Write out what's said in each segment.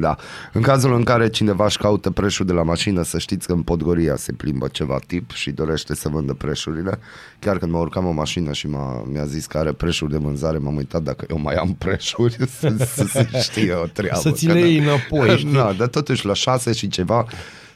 Da, în cazul în care cineva își caută preșul de la mașină, să știți că în Podgoria se plimbă ceva tip și dorește să vândă preșurile. Chiar când mă urcam în mașină și m-a, mi-a zis că are preșuri de vânzare, m-am uitat dacă eu mai am preșuri, să, să se știe o treabă. Să ți Că le da. iei înapoi, știi? Da, dar totuși la șase și ceva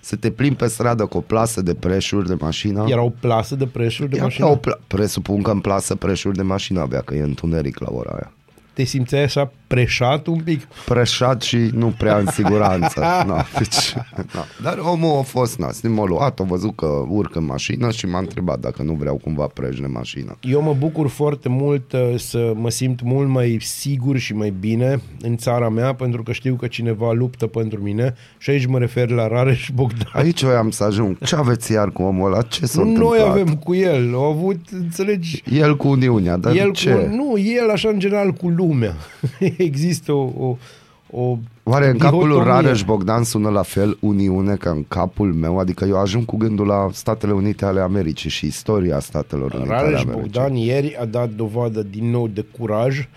să te plimbi pe stradă cu o plasă de preșuri de mașină. Era o plasă de preșuri de Era mașină? o pla- presupun că în plasă preșuri de mașină avea, că e întuneric la ora aia. Te simțeai așa preșat un pic? Preșat și nu prea în siguranță. no, deci, no. Dar omul a fost nas. M-a luat, a văzut că urc în mașină și m-a întrebat dacă nu vreau cumva preș de mașină. Eu mă bucur foarte mult uh, să mă simt mult mai sigur și mai bine în țara mea pentru că știu că cineva luptă pentru mine și aici mă refer la Rareș Bogdan. Aici voiam să ajung. Ce aveți iar cu omul ăla? Ce s-a Noi întâmplat? avem cu el, au avut, înțelegi, El cu Uniunea, dar el ce? cu, nu, el așa în general cu lumea. Există o, o, o Oare în capul lui dihotomie. Rareș Bogdan sună la fel Uniune ca în capul meu? Adică eu ajung cu gândul la Statele Unite ale Americii și istoria Statelor Unite ale Rareș Americii. Bogdan ieri a dat dovadă din nou de curaj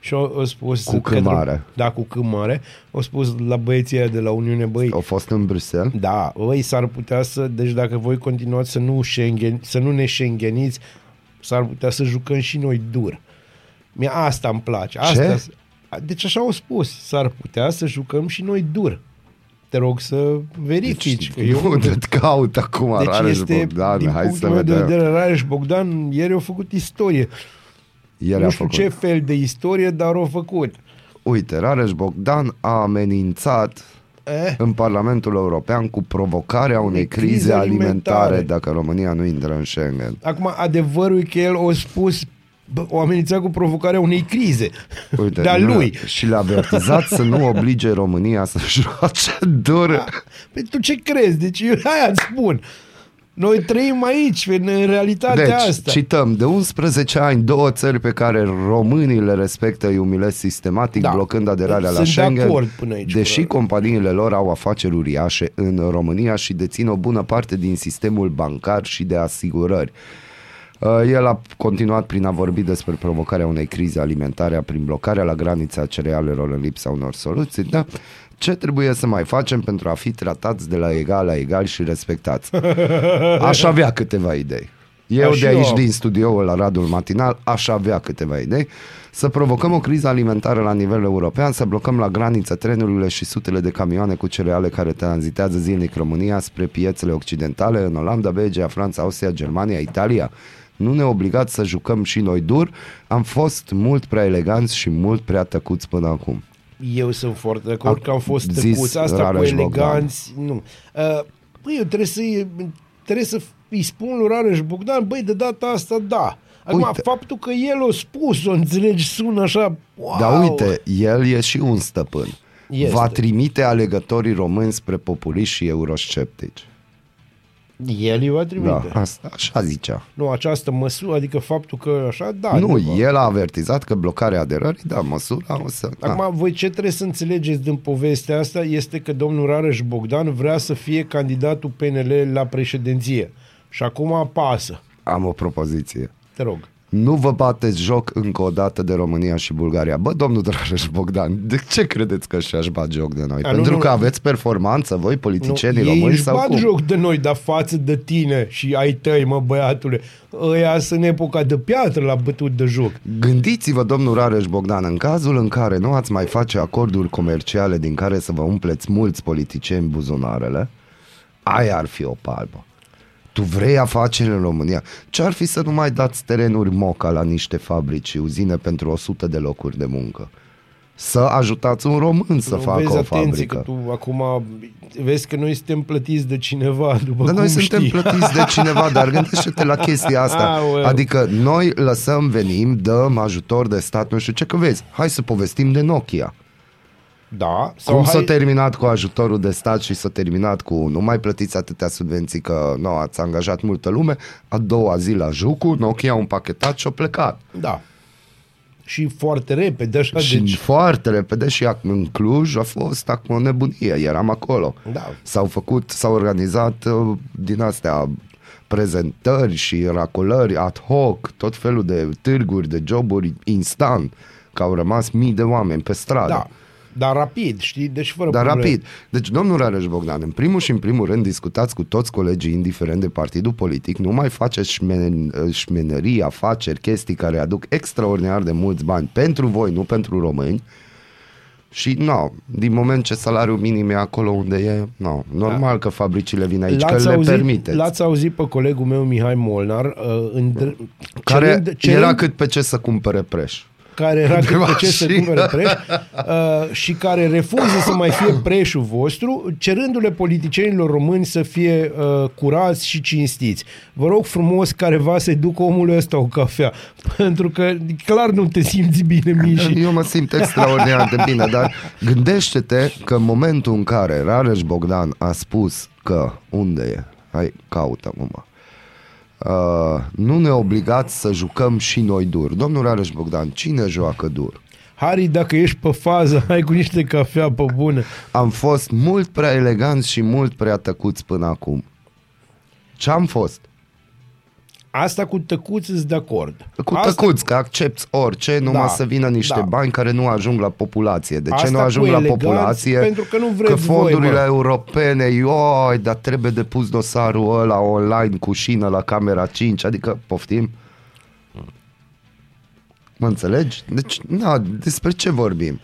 și a, a spus Cu că- câmare. Da, cu câmare. A spus la băieții ăia de la Uniune, băi, Au fost în Bruxelles? da, băi, s-ar putea să, deci dacă voi continuați să nu, Schengen, să nu ne șengheniți, s-ar putea să jucăm și noi dur. Mie asta îmi place. Asta, Deci așa au spus, s-ar putea să jucăm și noi dur. Te rog să verifici. că eu nu te caut acum deci Rareș este, Bogdan, din hai să punctul meu de vedem. vedere, Rareș Bogdan ieri a făcut istorie. El nu a știu făcut. ce fel de istorie, dar a făcut. Uite, Rareș Bogdan a amenințat Eh? în Parlamentul European cu provocarea unei crize, crize alimentare, alimentare dacă România nu intră în Schengen. Acum, adevărul e că el a spus bă, o amenințat cu provocarea unei crize. Uite, Dar nu- lui. Și le-a avertizat să nu oblige România să joace dur. Păi tu ce crezi? Deci eu aia îți spun. Noi trăim aici, în, în realitatea Deci, asta. cităm, de 11 ani, două țări pe care românii le respectă îi umilesc sistematic, Da. blocând aderarea la Sunt de Schengen, acord până aici, deși cu- companiile lor au afaceri uriașe în România și dețin o bună parte din sistemul bancar și de asigurări. Uh, El a continuat prin a vorbi despre provocarea unei crize alimentare prin blocarea la granița cerealelor în lipsa unor soluții. Da? Ce trebuie să mai facem pentru a fi tratați de la egal la egal și respectați? Aș avea câteva idei. Eu Aș de aici, eu. din studioul la Radul Matinal, aș avea câteva idei. Să provocăm o criză alimentară la nivel european, să blocăm la graniță trenurile și sutele de camioane cu cereale care tranzitează zilnic România spre piețele occidentale în Olanda, Belgia, Franța, Austria, Germania, Italia. Nu ne obligați să jucăm și noi dur. Am fost mult prea eleganți și mult prea tăcuți până acum. Eu sunt foarte de acord A că am fost zis tăcuți. Asta cu Rareș Bogdan. eleganți, nu. Uh, Păi eu trebuie să trebuie să îi spun lui Rareș Bogdan, băi, de data asta da. Acum, Uite. faptul că el o spus, o înțelegi, sună așa, wow. Dar uite, el e și un stăpân. Este. Va trimite alegătorii români spre populiști și eurosceptici. El îi va trimite. Da, asta, așa zicea. Nu, această măsură, adică faptul că așa, da. nu, adevăr. el a avertizat că blocarea aderării, da, măsura o să... Da. Acum, voi ce trebuie să înțelegeți din povestea asta este că domnul Rareș Bogdan vrea să fie candidatul PNL la președinție. Și acum apasă. Am o propoziție. Te rog. Nu vă bateți joc încă o dată de România și Bulgaria. Bă, domnul Draș Bogdan, de ce credeți că și-aș bat joc de noi? A, nu, Pentru nu, că nu. aveți performanță, voi, politicienii ei români, își sau bat cum? joc de noi, dar față de tine și ai tăi, mă, băiatule. Ăia sunt în epoca de piatră la bătut de joc. Gândiți-vă, domnul Rareș Bogdan, în cazul în care nu ați mai face acorduri comerciale din care să vă umpleți mulți politicieni buzunarele, aia ar fi o palmă. Tu vrei afaceri în România. Ce ar fi să nu mai dați terenuri moca la niște fabrici și uzine pentru 100 de locuri de muncă? Să ajutați un român să Nu, facă vezi, o atenție fabrică. că tu acum vezi că noi suntem plătiți de cineva, după Dar cum noi suntem știi. plătiți de cineva, dar gândește-te la chestia asta. Aoleu. Adică noi lăsăm, venim, dăm ajutor de stat, nu știu ce, că vezi, hai să povestim de Nokia. Da. Cum s-a hai- terminat cu ajutorul de stat și s-a terminat cu nu mai plătiți atâtea subvenții că nu, ați angajat multă lume, a doua zi la Jucu, Nokia un pachetat și a plecat. Da. Și foarte repede, așa, Și deci... foarte repede și ac- în Cluj a fost acum o nebunie, eram acolo. Da. S-au făcut, s-au organizat uh, din astea prezentări și racolări ad hoc, tot felul de târguri, de joburi instant, că au rămas mii de oameni pe stradă. Da. Dar rapid, știi? Deci fără Dar probleme. rapid. Deci, domnul Rareș Bogdan, în primul și în primul rând discutați cu toți colegii, indiferent de partidul politic, nu mai faceți șmen, șmenerii, afaceri, chestii care aduc extraordinar de mulți bani pentru voi, nu pentru români. Și, nu, din moment ce salariul minim e acolo unde e, nu, normal că fabricile vin aici, că le auzit, permiteți. L-ați auzit pe colegul meu Mihai Molnar uh, în, care cerând, cerând, era cât pe ce să cumpere preș. Care era cât de pe ce să mașină. cumpere preș uh, și care refuză să mai fie preșul vostru, cerându-le politicienilor români să fie uh, curați și cinstiți. Vă rog frumos careva să-i ducă omului ăsta o cafea, pentru că clar nu te simți bine, Miși. Eu mă simt extraordinar de bine, dar gândește-te că în momentul în care Rareș Bogdan a spus că, unde e? Hai, caută-mă, mă. Uh, nu ne obligați să jucăm și noi dur. Domnul Rareș Bogdan, cine joacă dur? Harry, dacă ești pe fază, hai cu niște cafea pe bună. Am fost mult prea eleganți și mult prea tăcuți până acum. Ce am fost? Asta cu tăcuț îți de acord. Cu Asta, tăcuți, că accepti orice, numai Da, să vină niște da. bani care nu ajung la populație. De ce Asta nu cu ajung la eleganți, populație? pentru că nu vreți Că fondurile voi, mă. europene, ioi, dar trebuie depus dosarul ăla online cu șină la camera 5, adică, poftim? Mă înțelegi? Deci, na, despre ce vorbim?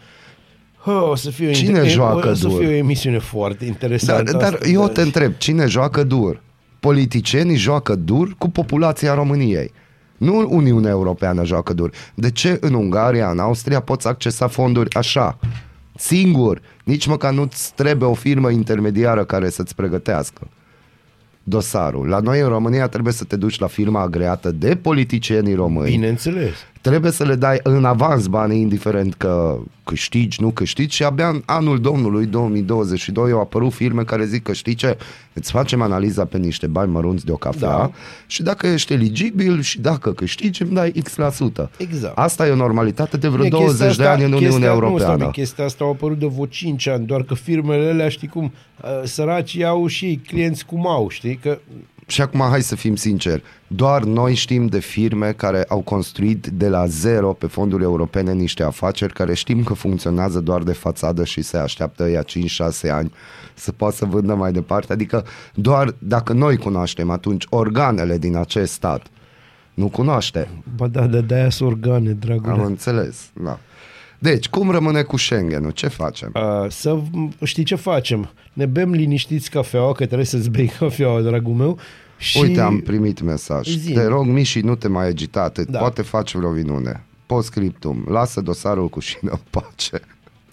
Oh, o să fie o, Cine inter- joacă o să dur? fie o emisiune foarte Dar, interesantă. dar asta. eu te întreb, cine joacă dur? Politicienii joacă dur cu populația României. Nu Uniunea Europeană joacă dur. De ce în Ungaria, în Austria poți accesa fonduri așa? Singur. Nici măcar nu-ți trebuie o firmă intermediară care să-ți pregătească dosarul. La noi în România trebuie să te duci la firma agreată de politicienii români. Bineînțeles. Trebuie să le dai în avans banii, indiferent că câștigi, nu câștigi și abia în anul domnului 2022 au apărut firme care zic că știi ce, îți facem analiza pe niște bani mărunți de o cafea Da. și dacă ești eligibil și dacă câștigi îmi dai X%. Exact. Asta e o normalitate de vreo Bine, 20 chestia de ani în chestia- Uniunea Nu, stai, Europeană. bine, chestia asta a apărut de vreo 5 ani, doar că firmele alea, știi cum, uh, săracii au și ei clienți cum au, știi? Că Și acum hai să fim sinceri, doar noi știm de firme care au construit de la zero pe fonduri europene niște afaceri care știm că funcționează doar de fațadă și se așteaptă ea 5-6 ani să poată să vândă mai departe. Adică doar dacă noi cunoaștem atunci organele din acest stat, nu cunoaște. Ba da, da, de-aia sunt organe, dragule. Am înțeles. Da. Deci, cum rămâne cu Schengen-ul? Ce facem? Uh, să știi ce facem? Ne bem liniștiți cafeaua, că trebuie să-ți bei cafeaua, dragul meu. Și... Uite, am primit mesaj. Zi. Te rog, Miși, nu te mai agita atât. Da. Poate faci vreo minune. Postscriptum. Lasă dosarul cu șină în pace.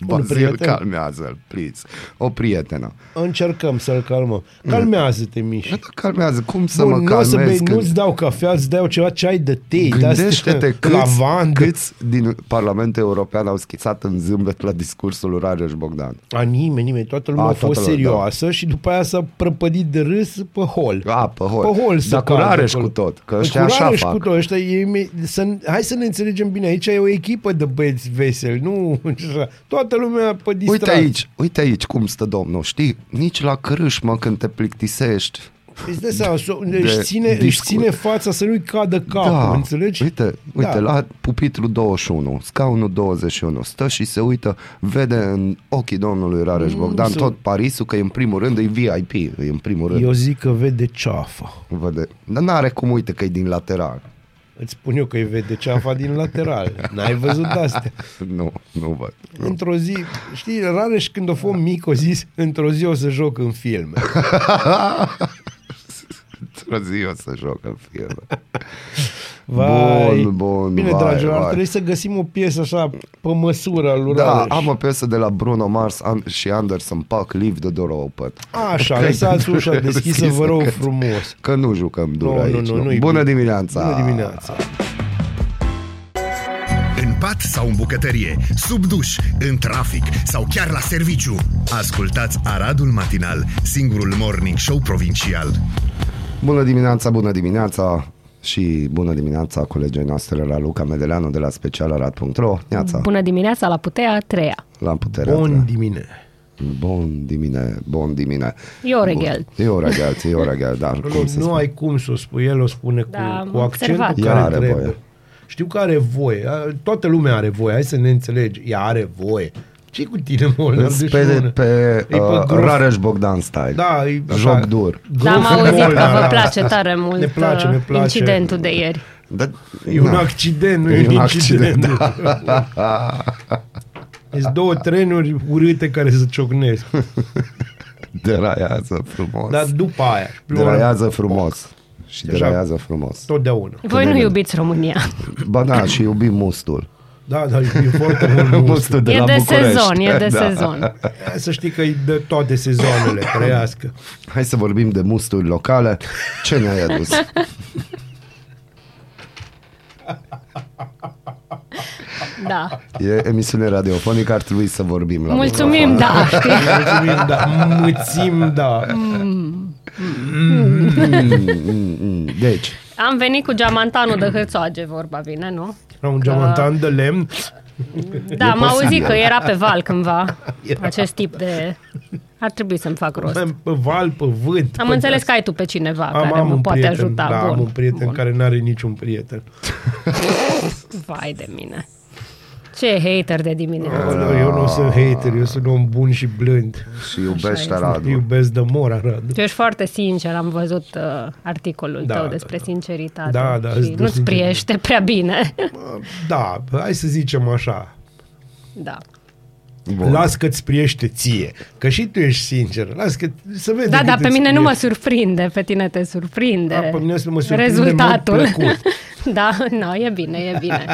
Bazil, prieten? calmează-l, please. O prietenă. Încercăm să-l calmăm. Calmează-te, Miș. Da, calmează. Cum să Bun, mă nu o calmez? să bei, când... nu-ți dau cafea, îți dau ceva ceai de tei. Gândește-te de-astea, câți, lavandă. câți din Parlamentul European au schițat în zâmbet la discursul lui Rareș Bogdan. A, nimeni, nimeni. Toată lumea A, a, fost toată lumea, serioasă și după aia s-a prăpădit de râs pe hol. A, pe hol. Pe hol să Dar cu cadă Rareș acolo. cu tot, că Cu ăștia așa Rareș fac. cu tot. Ăștia, e, să, hai să ne înțelegem bine. Aici e o echipă de băieți veseli. Nu, așa. Toată lumea pe distrat. Uite aici, uite aici cum stă domnul, știi? Nici la crâșmă când te plictisești. Îți dai seama, so, își, ține, își discurs. ține fața să nu-i cadă capul, înțelegi? Uite, uite Da. la pupitru 21, scaunul 21, stă și se uită, vede în ochii domnului Rareș Bogdan să- tot Parisul, că e în primul rând, e VIP, e în primul rând. Eu zic că vede ceafa. Vede. Dar n-are cum uite că e din lateral. Îți spun eu că îi vede ceafa din lateral. N-ai văzut astea. Nu, nu văd. Într-o zi, știi, Rareș când o fost mic, o zis, într-o zi o să joc în filme. Într-o zi o să joc în filme. Vai. Bun, bun, Bine, vai, dragilor, ar vai. trebui să găsim o piesă așa pe măsură a lui Da, Rareș. am o piesă de la Bruno Mars an- și Anderson Paak, Leave the Door Open. Așa, lăsați ușa deschisă, vă rog frumos. Că nu jucăm dur Nu, nu, aici. nu, nu. nu-i Bună bine. dimineața! Bună dimineața! În pat sau în bucătărie, sub duș, în trafic sau chiar la serviciu. Ascultați Aradul Matinal, singurul morning show provincial. Bună dimineața, bună dimineața și bună dimineața colegii noastre la Luca Medeleanu de la specialarad.ro Neața, Bună dimineața la puterea a treia. la puterea Bun ta. dimine. Bun dimine, bun dimine. Eu reghel. Eu regel, eu regel, dar Nu, cum se nu spune? ai cum să o spui, el o spune Da, cu, am cu accentul observat. care Ea are trebuie. voie. Știu că are voie, a, toată lumea are voie, hai să ne înțelegi, ea are voie. Ce cu tine, mă? Leandru, Îți și pe, mână? pe E pe uh, grof. Rareș Bogdan style. Da, e așa, Joc dur. Da, am groful auzit că Molnar, vă da. place tare mult Ne place, ne uh, place. incidentul de ieri. Da, E un na. accident, nu E e un un incident. accident, Sunt două trenuri urâte care se ciocnesc. Deraiază frumos. Dar după aia, prima oară, Deraiază frumos. Și Așa. deraiază frumos. totdeauna. Voi nu iubiți România. Ba da, și iubim mustul. Da, dar e foarte mult must. Mustul de e la de București. sezon, e de Da. sezon. Să știi că e de toate sezoanele, trăiască. Hai să vorbim de musturi locale. Ce ne-ai adus? Da. E emisiune radiofonică, ar trebui să vorbim la Mulțumim, microfon. da, știi? Mulțumim, da. Mulțim, da. Mm, mm, mm. Deci, Am venit cu geamantanul de hârțoage, vorba vine, nu? Era un geamantan de lemn. Da, am posibil. auzit că era pe val cândva acest tip de... Ar trebui să-mi fac rost. Pe val, pe vânt. Am pe înțeles că ai tu pe cineva Am, care am mă un poate prieten, ajuta. Da, Bun. am un prieten Bun. care nu are niciun prieten. Vai de mine. Ce hater de dimineață. Aoleu, eu nu sunt hater, eu sunt om bun și blând. și iubește este. Radu. Iubesc de mor, Arad. Tu ești foarte sincer, am văzut uh, articolul Da, tău da, despre da. sinceritate Da, da, îți și dă nu-ți sincer. priește prea bine. Da, hai să zicem așa. da. Bun. Las că-ți priește ție. Că și tu ești sincer. Las că să vezi Da, cât dar pe îți mine nu mă priește. surprinde, pe tine te surprinde. Da, pe mine să mă surprinde Rezultatul. mult plăcut. da, nu, e bine, e bine.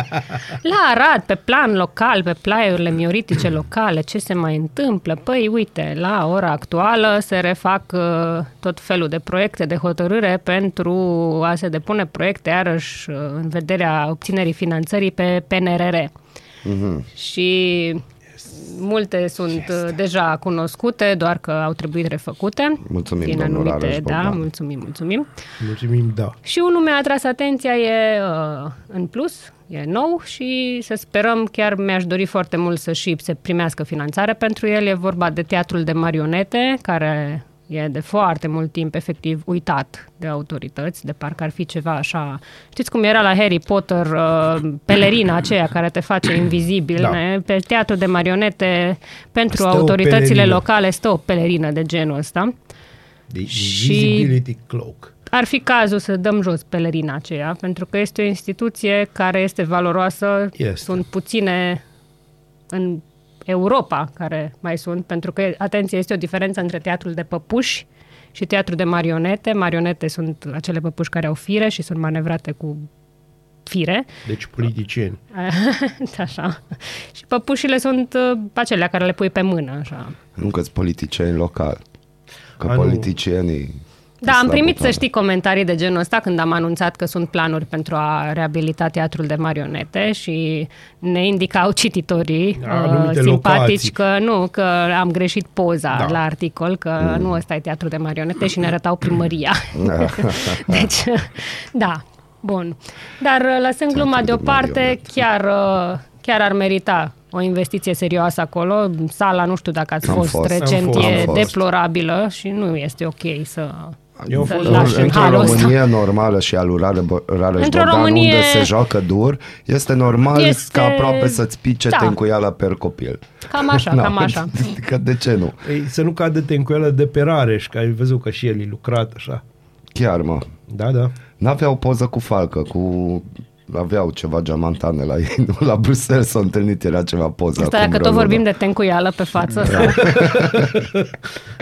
La Arad, pe plan local, pe plaiurile mioritice locale, ce se mai întâmplă? Păi, uite, la ora actuală se refac uh, tot felul de proiecte de hotărâre pentru a se depune proiecte, iarăși, uh, în vederea obținerii finanțării pe PNRR. Și multe sunt uh, deja cunoscute, doar că au trebuit refăcute. Mulțumim, Din domnul anumite, Rareș Da, Bogdan. mulțumim, mulțumim. Mulțumim, da. Și unul mi-a atras atenția, e uh, în plus, e nou și să sperăm, chiar mi-aș dori foarte mult să și se primească finanțare pentru el. E vorba de teatrul de marionete, care e de foarte mult timp efectiv uitat de autorități, de parcă ar fi ceva așa... Știți cum era la Harry Potter uh, pelerina aceea care te face invizibil? Da. ne? Pe teatru de marionete pentru Stă o autoritățile pelerină. locale stă o pelerină de genul ăsta. De Și- Invisibility Cloak. ar fi cazul să dăm jos pelerina aceea, pentru că este o instituție care este valoroasă. Este. Sunt puține în Europa care mai sunt, pentru că, atenție, este o diferență între teatrul de păpuși și teatrul de marionete. Marionete sunt acele păpuși care au fire și sunt manevrate cu fire. Deci politicieni. așa. Și păpușile sunt uh, acelea care le pui pe mână, așa. Nu că-s politicieni local. Că A, nu. politicienii... Da, am la primit, butoane. să știi, comentarii de genul ăsta când am anunțat că sunt planuri pentru a reabilita teatrul de marionete și ne indicau cititorii Da, uh, anumite simpatici locații. că nu, că am greșit poza Da. la articol, că nu ăsta e teatrul de marionete și ne arătau primăria. deci, da, bun. Dar uh, lăsând gluma Teatrul de deoparte, marionete. chiar, uh, chiar ar merita o investiție serioasă acolo. Sala, nu știu dacă ați Am fost, fost. recent, Am fost. e Am fost. deplorabilă și nu este ok să Eu am să fost lași în Într-o halul ăsta. Românie normală și al lui Rare, Rareș Într-o Bogdan, Românie- unde se joacă dur, este normal Este- ca aproape să-ți pice Da. tencuiala per copil. Cam așa, Na, cam așa. Că de ce nu? Ei, să nu cadă tencuială de pe Rareș, că ai văzut că și el e lucrat așa. Chiar, mă. Da, da. N-aveau poză cu falcă, cu... Aveau ceva geamantane la ei, nu? La Bruxelles s-au întâlnit, era ceva poză. Asta acum dacă vreo tot vorbim lună. de tencuială pe față. Sau...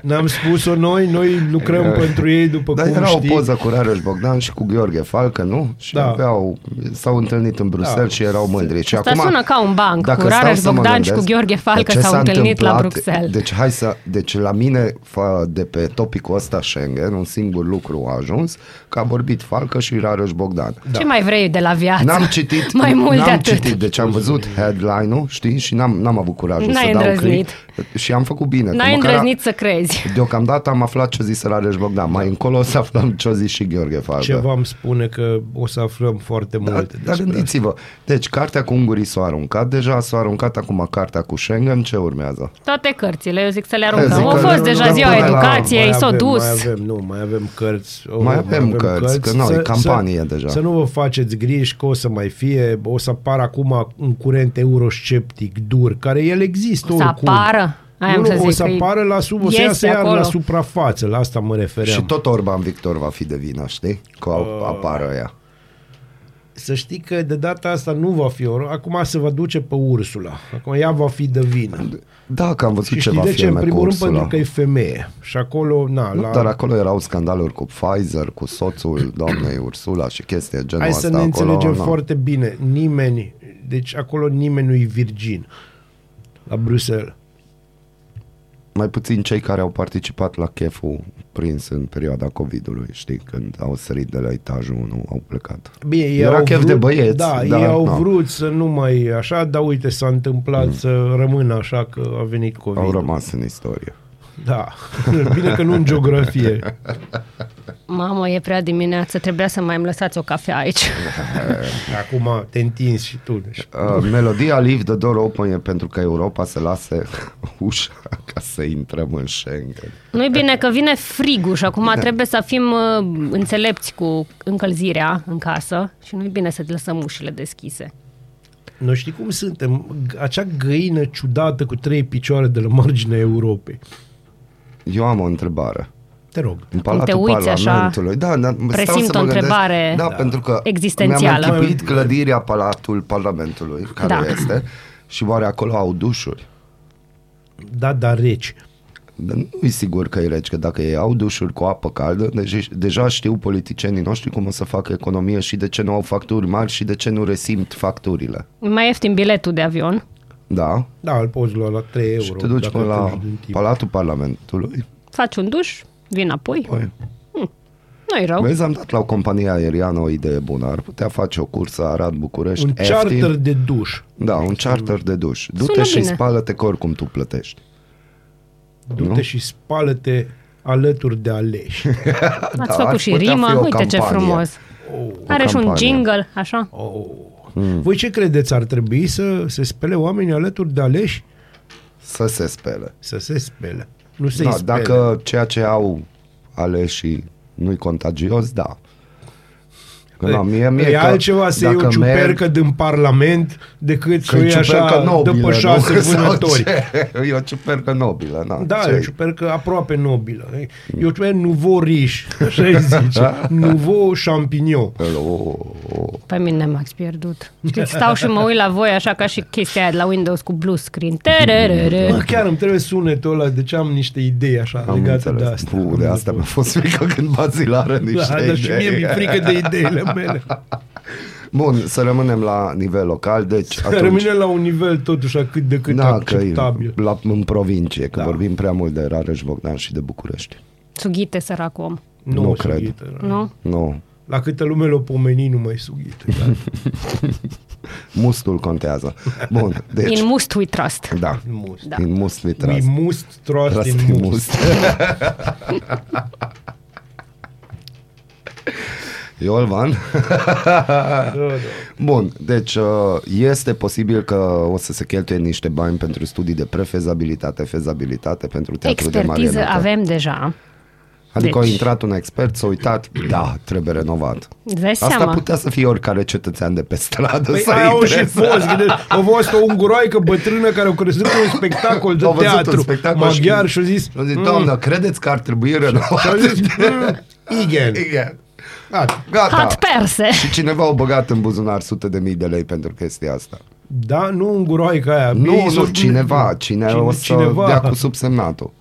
N-am spus-o noi, noi lucrăm pentru ei după Dar cum era știi. o poză cu Rareș Bogdan și cu Gheorghe Falcă, nu? Și Da. aveau, s-au întâlnit în Bruxelles Da. și erau mândri. Și Asta acum, sună ca un banc, dacă cu stau Rareș să mă Bogdan și gândesc, cu Gheorghe Falcă de ce s-au s-a întâlnit la întâmplat- Bruxelles. Deci, hai să, deci la mine, fa, de pe topicul ăsta Schengen, un singur lucru a ajuns, că a vorbit Falcă și Rareș Bogdan. Ce mai vrei de la viață? Viață. N-am citit, Mai mult de n-am atât. citit, deci am văzut headline-ul, știi, și n-am, n-am avut curajul N-ai să dau îndrăznit. click și am făcut bine. că N-ai măcar- îndrăznit să crezi. Deocamdată am aflat ce zis Rareș Bogdan. Mai încolo o să aflăm ce a zis și Gheorghe Farbe. Ceva îmi spune că o să aflăm foarte Dar, multe dar despre gândiți-vă, deci cartea cu ungurii s-a aruncat, deja s-a aruncat acum cartea cu Schengen, ce urmează? Toate cărțile, eu zic să le zic aruncăm. că Au le fost aruncăm deja ziua până la- educației, Mai s-au avem, dus. Mai avem, nu, mai avem cărți. Oh, Mai avem cărți, că noi, campanie să, deja. Să nu vă faceți griji că o să mai fie, o să apară acum un curent eurosceptic dur, care el există O să oricum. apară? Aia am nu, să nu, o zic să că apară la sub, o să este iasă iar acolo. la suprafață, la asta mă refeream. Și tot Orban Victor va fi de vină, știi? Că au, Uh. apară ea. Să știi că de data asta nu va fi oro, acum se va duce pe Ursula. Acum ea va fi de vină. Da, că am văzut Și știi ceva de ce? În filme cu primul rând Ursula. pentru că e femeie. Și acolo, na, Nu, la... dar acolo erau scandaluri cu Pfizer, cu soțul doamnei Ursula și chestii genul Hai asta. să ne acolo, înțelegem na. foarte bine. Nimeni, deci acolo nimeni nu-i virgin la Bruxelles. Mai puțin cei care au participat la cheful prins în perioada COVID-ului, știi, când au sărit de la etajul 1, au plecat. Bine, ei Era au chef vrut, de băieți, Da, dar ei au na. vrut să nu mai așa, dar uite, s-a întâmplat mm. să rămână așa că a venit COVID. Au rămas în istorie. Da, bine că nu în geografie. Mamă, e prea dimineață, trebuia să mai îmi lăsați o cafea aici. Acum te întinzi și tu. Deci. Uh, melodia Leave the Door Open e pentru că Europa să lase ușa ca să intrăm în Schengen. nu e bine că vine frigul și acum trebuie să fim uh, înțelepți cu încălzirea în casă și nu e bine să lăsăm ușile deschise. Noi știi cum suntem? Acea găină ciudată cu trei picioare de la marginea Europei. Eu am o întrebare. Te rog. În Palatul te uiți așa, Parlamentului. Da, da, stau presimt să mă o gândesc. întrebare da, pentru că existențială. Mi-am închipit clădirea Palatul Parlamentului, care Da. este, și oare acolo au dușuri? Da, dar reci. Dar nu e sigur că e reci, că dacă ei au dușuri cu apă caldă, deja, deja știu politicienii noștri cum o să facă economie și de ce nu au facturi mari și de ce nu resimt facturile. E Mai ieftin biletul de avion. Da? Da, îl poți lua la 3 euro. Și te duci dacă până la ajungi în timp. Palatul Parlamentului. Faci un duș, vin apoi. Păi, Nu-i rău. vezi, am dat la o companie aeriană o idee bună. Ar putea face o cursă Arad-București Un ieftin. charter de duș. Da, un charter de duș. Du-te Sună și bine. spală-te că oricum tu plătești. Du-te Nu? și spală-te alături de aleși. Ați Da, făcut ar și putea rima, fi o uite ce campanie. frumos. Oh, Are și un campanie. jingle, așa. oh. Mm. Voi ce credeți? Ar trebui să se spele oamenii alături de aleși? Să se spele. Să se spele. Nu să-i Da, spele. dacă ceea ce au aleși nu-i contagios, da. Că, na, mie, mie e că altceva să iei o dacă ciupercă merg- din Parlament decât să că o e iei ciupercă așa nobilă, de pe nu? șase Sau vânători. ce? E o ciupercă nobilă, na. Da, ce e o ciupercă aproape nobilă. E o ciupercă nouveau riche, așa îi zice. nouveau champignon. Oh, oh. Pe mine m-ați pierdut. Știți, stau și mă uit la voi așa ca și chestia aia de la Windows cu blue screen. Tererere. Mă, chiar îmi trebuie sunetul ăla, deci am niște idei așa Am legate înțeles. de asta. Puh, de asta mi-a fost frică când bazilară niște Da, dar și mie idei. mi-e frică de ideile mele. Bun, să rămânem la nivel local, deci atunci... Rămâne la un nivel totuși cât de cât da, că e acceptabil. la, în provincie, că Da. vorbim prea mult de Rareș Bogdan și de București. Sughite, săracul om. nu o cred. sughită, da. Nu? Nu, La câtă lume l-o pomeni, nu mai sughită. Da. mustul contează. Bun, deci... In must we trust. Da, Must. Da. in must we We trust. must trust, Trust in in must. must. Iolvan? Da, da. Bun, deci uh, este posibil că o să se cheltuie niște bani pentru studii de prefezabilitate, fezabilitate pentru teatru de Expertiză marionetă. avem deja. Adică Deci- a intrat un expert, s-a uitat, da, trebuie renovat. Îți dai Asta seama? putea să fie oricare cetățean de pe stradă Păi să aia au intre și să- fost, gândește, a fost o unguroaică bătrână care a crezut că e un spectacol de Au văzut un teatru spectacol și- maghiar și a zis, Și a zis, doamnă, credeți că ar trebui renovat? și a zis, "Mm, igen. Igen. Gata. Gata. Hot perse. Și cineva a băgat în buzunar sute de mii de lei pentru chestia asta. Da, nu unguroaica aia. Nu, Bine, nu, s-o- cineva, cine Cine- o să cineva. dea cu subsemnatul.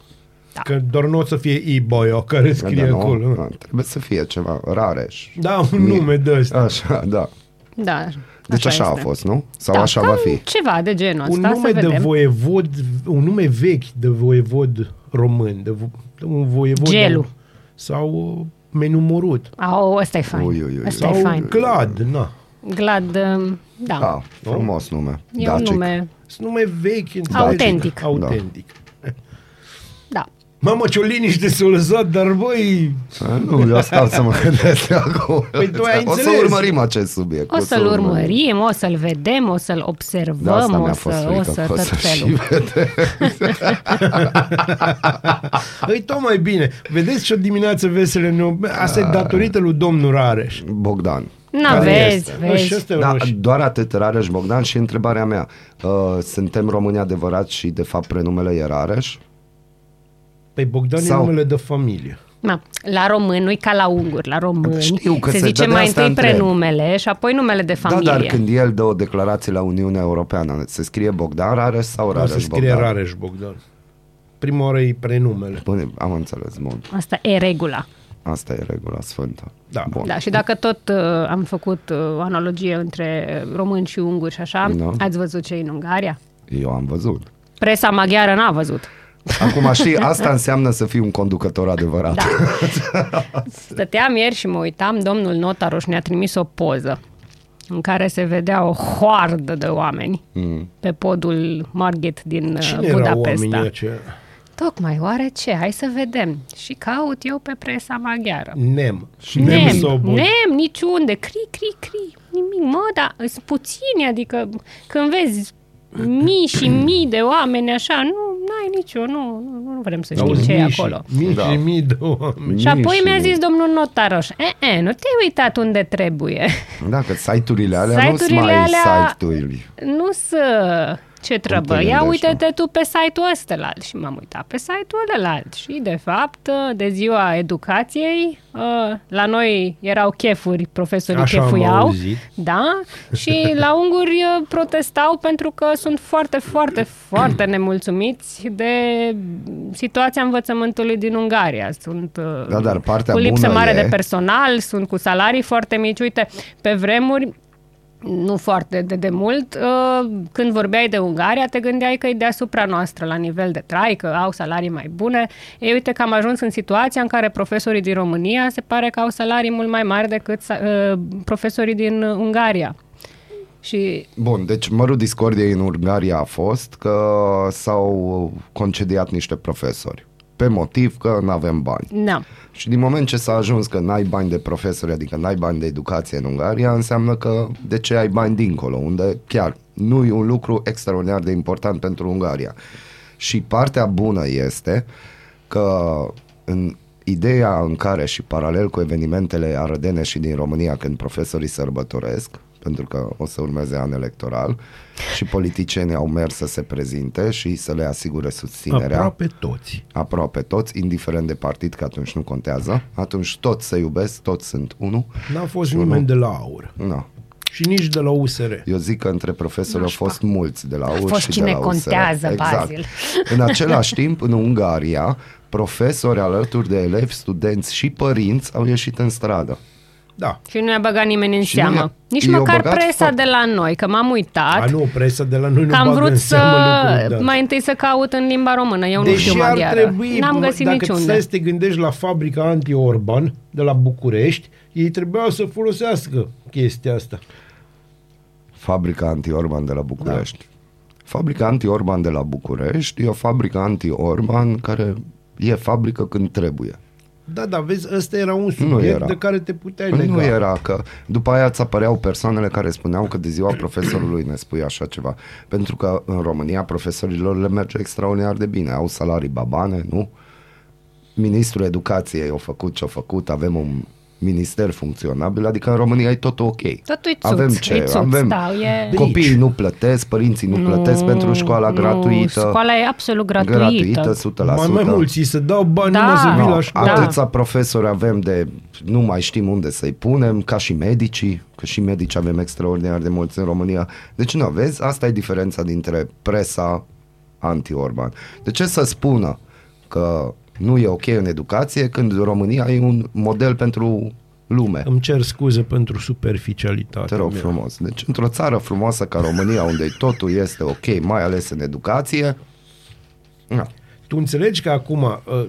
Că doar nu o să fie e-boy care scrie Da, nu? acolo. Da, trebuie să fie ceva rareș. Da, un nume de ăsta. Așa, da. Da. Deci așa, a este. fost, nu? Sau Da, așa cam va fi. Ceva de genul Un ăsta, nume să de vedem. voievod, un nume vechi de voievod român, de vo, de un voievod Gelu. sau uh, menumorut. Au, ăsta e fain. Ui, ui, ui. Ăsta Sau e fain. Clad, na. Glad, uh, da. Da, frumos nume. E un Dacic. nume, Sunt nume vechi. înțelegi? Autentic. Autentic. da. Mamă, ce o liniște s-a lăsat, dar băi... A, Nu, eu stau să mă gândesc acum. Păi tu ai o să înțeles. urmărim acest subiect. O să-l urmărim, o să-l vedem, o să-l De observăm, asta o mi-a fost să, o frică, să că o tot să și felul. vede. Păi tot mai bine. Vedeți ce o dimineață veselă ne Asta e datorită lui domnul Rareș. Bogdan. N-aveți, Bă, și vezi. ăsta e Da, roșu. doar atât, Rareș Bogdan și întrebarea mea. Uh, suntem români adevărați și de fapt prenumele e Rareș? Păi Bogdan Sau- e numele de familie. Na, la român, nu ca la unguri, la români Știu că se se- zice de mai asta întâi întreb. prenumele și apoi numele de familie. Da, dar când el dă o declarație la Uniunea Europeană, se scrie Bogdan Rareș sau O Rareș să scrie Bogdan? Rareș Bogdan. Prima oară e prenumele. Bine, am înțeles, bun. Asta e regula. Asta e regula sfântă. Da. Bun. Da, și dacă tot uh, am făcut uh, o analogie între români și unguri și așa, Da. ați văzut ce e în Ungaria? Eu am văzut. Presa maghiară n-a văzut. Acum știi, asta înseamnă să fii un conducător adevărat. Da. Stăteam ieri și mă uitam, domnul Notaroș ne-a trimis o poză în care se vedea o hoardă de oameni Mm. pe podul Margit din uh, Cine erau Budapesta. oamenii aceia? Tocmai, oare ce? Hai să vedem. Și caut eu pe presa maghiară. Nem. Și Nem, sau bun. nem, niciunde, cri, cri, cri, nimic, mă, dar sunt puțini, adică când vezi mii și mii de oameni așa, nu, n-ai nicio, nu, nu, nu vrem să știm Auzi, ce e mii și- acolo. Mii Da. și mii de oameni. Și apoi și mi-a mii. zis domnul Notaroș, e, e, nu te-ai uitat unde trebuie. Da, că site-urile alea nu sunt Site-urile mai alea- site-uri. nu să ce trebuie. Ia gândești, uite-te tu pe site-ul ăsta și m-am uitat pe site-ul ălalt și de fapt de ziua educației ă, la noi erau chefuri, profesorii Așa am chefuiau, auzit. da, și la unguri ă, protestau pentru că sunt foarte, foarte, foarte nemulțumiți de situația învățământului din Ungaria. Sunt ă, Da, dar partea cu lipsă bună mare e- de personal, sunt cu salarii foarte mici. Uite, pe vremuri nu foarte de demult, uh, când vorbeai de Ungaria, te gândeai că e deasupra noastră la nivel de trai, că au salarii mai bune. Ei, uite că am ajuns în situația în care profesorii din România se pare că au salarii mult mai mari decât uh, profesorii din uh, Ungaria. Și Bun, deci mărul discordiei în Ungaria a fost că s-au concediat niște profesori pe motiv că nu avem bani. na, Și din moment ce s-a ajuns că n-ai bani de profesori, adică n-ai bani de educație în Ungaria, înseamnă că de ce ai bani dincolo, unde chiar nu e un lucru extraordinar de important pentru Ungaria. Și partea bună este că în ideea în care și paralel cu evenimentele arădene și din România când profesorii sărbătoresc, pentru că o să urmeze an electoral și politicienii au mers să se prezinte și să le asigure susținerea Aproape toți. aproape toți, indiferent de partid, că atunci nu contează. Atunci toți se iubesc, toți sunt unul. N-a fost Și nimeni unul- de la AUR. No. Și nici de la USR. Eu zic că între profesori au fost mulți de la UR fost și cine de la USR. contează, Bazil. În același timp, în Ungaria, profesori alături de elevi, studenți și părinți au ieșit în stradă. Da. și nu i-a băgat nimeni în Și nu i-a- seamă. Nici i-au măcar băgat presa foarte- de la noi, că m-am uitat. A, nu, presa de la noi nu Că am bagă vrut în să seamă lucruri, da. mai întâi să caut în limba română. Eu nu Deși știu ar maghiară. trebui, N-am mă, găsit dacă niciunde. stai să te gândești la fabrica anti-Orban de la București, ei trebuiau să folosească chestia asta. Fabrica anti-Orban de la București. Da. Fabrica anti-Orban de la București e o fabrică anti-Orban care e fabrică când trebuie. Da, da, vezi, ăsta era un subiect era. de care te puteai lega. Nu era că după aia îți apăreau persoanele care spuneau că de ziua profesorului ne spui așa ceva. Pentru că în România profesorilor le merge extraordinar de bine. Au salarii babane, nu? Ministrul Educației a făcut ce a făcut, avem un minister funcționabil, adică în România e totul ok. Totul e țuț, avem e ce? țuț, avem da, e- copiii nu plătesc, părinții nu, plătesc pentru școala gratuită. Școala e absolut gratuită. gratuită 100%. Mai, mai mulți, îi se dau bani Da. numai să vii No, la școală. Da. Atâția profesori avem de nu mai știm unde să-i punem, ca și medicii, că și medici avem extraordinar de mulți în România. Deci nu, vezi, asta e diferența dintre presa anti-Orban. De ce să spună că nu e ok în educație când România e un model pentru lume? Îmi cer scuze pentru superficialitate. Te rog mea. frumos. Deci într-o țară frumoasă ca România, unde totul este ok, mai ales în educație, na, Tu înțelegi că acum uh,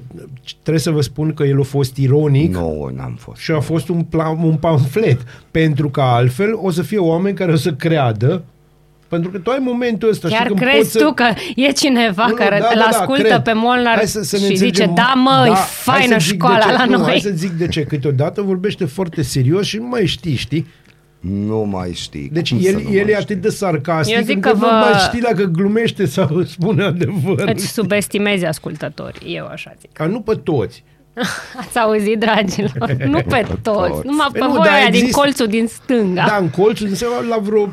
trebuie să vă spun că el a fost ironic Nu, n-am fost. și a fost un, plan, un pamflet, pentru că altfel o să fie oameni care o să creadă pentru că tu ai momentul ăsta Chiar și când crezi poți să... tu că e cineva Nu, nu, care da, îl da, da, ascultă cred. pe Molnar Hai să, să ne și zice, înțelegem. da mă, e hai faină să zic de școala ce, la nu, Hai noi. să zic de ce. Câteodată vorbește foarte serios și nu mai știi, știi? Nu mai știi. Deci Cum să el, nu el mai e știi? atât de sarcastic Eu zic încât că nu vă- mai știi dacă glumește sau spune adevărul. Îți subestimezi ascultătorii, eu așa zic. Ca nu pe toți. Ați auzit, dragilor? Nu pe toți, toți. numai Păi pe nu, voi dar aia din există- colțul din stânga. Da, în colțul înseamnă la vreo 350-400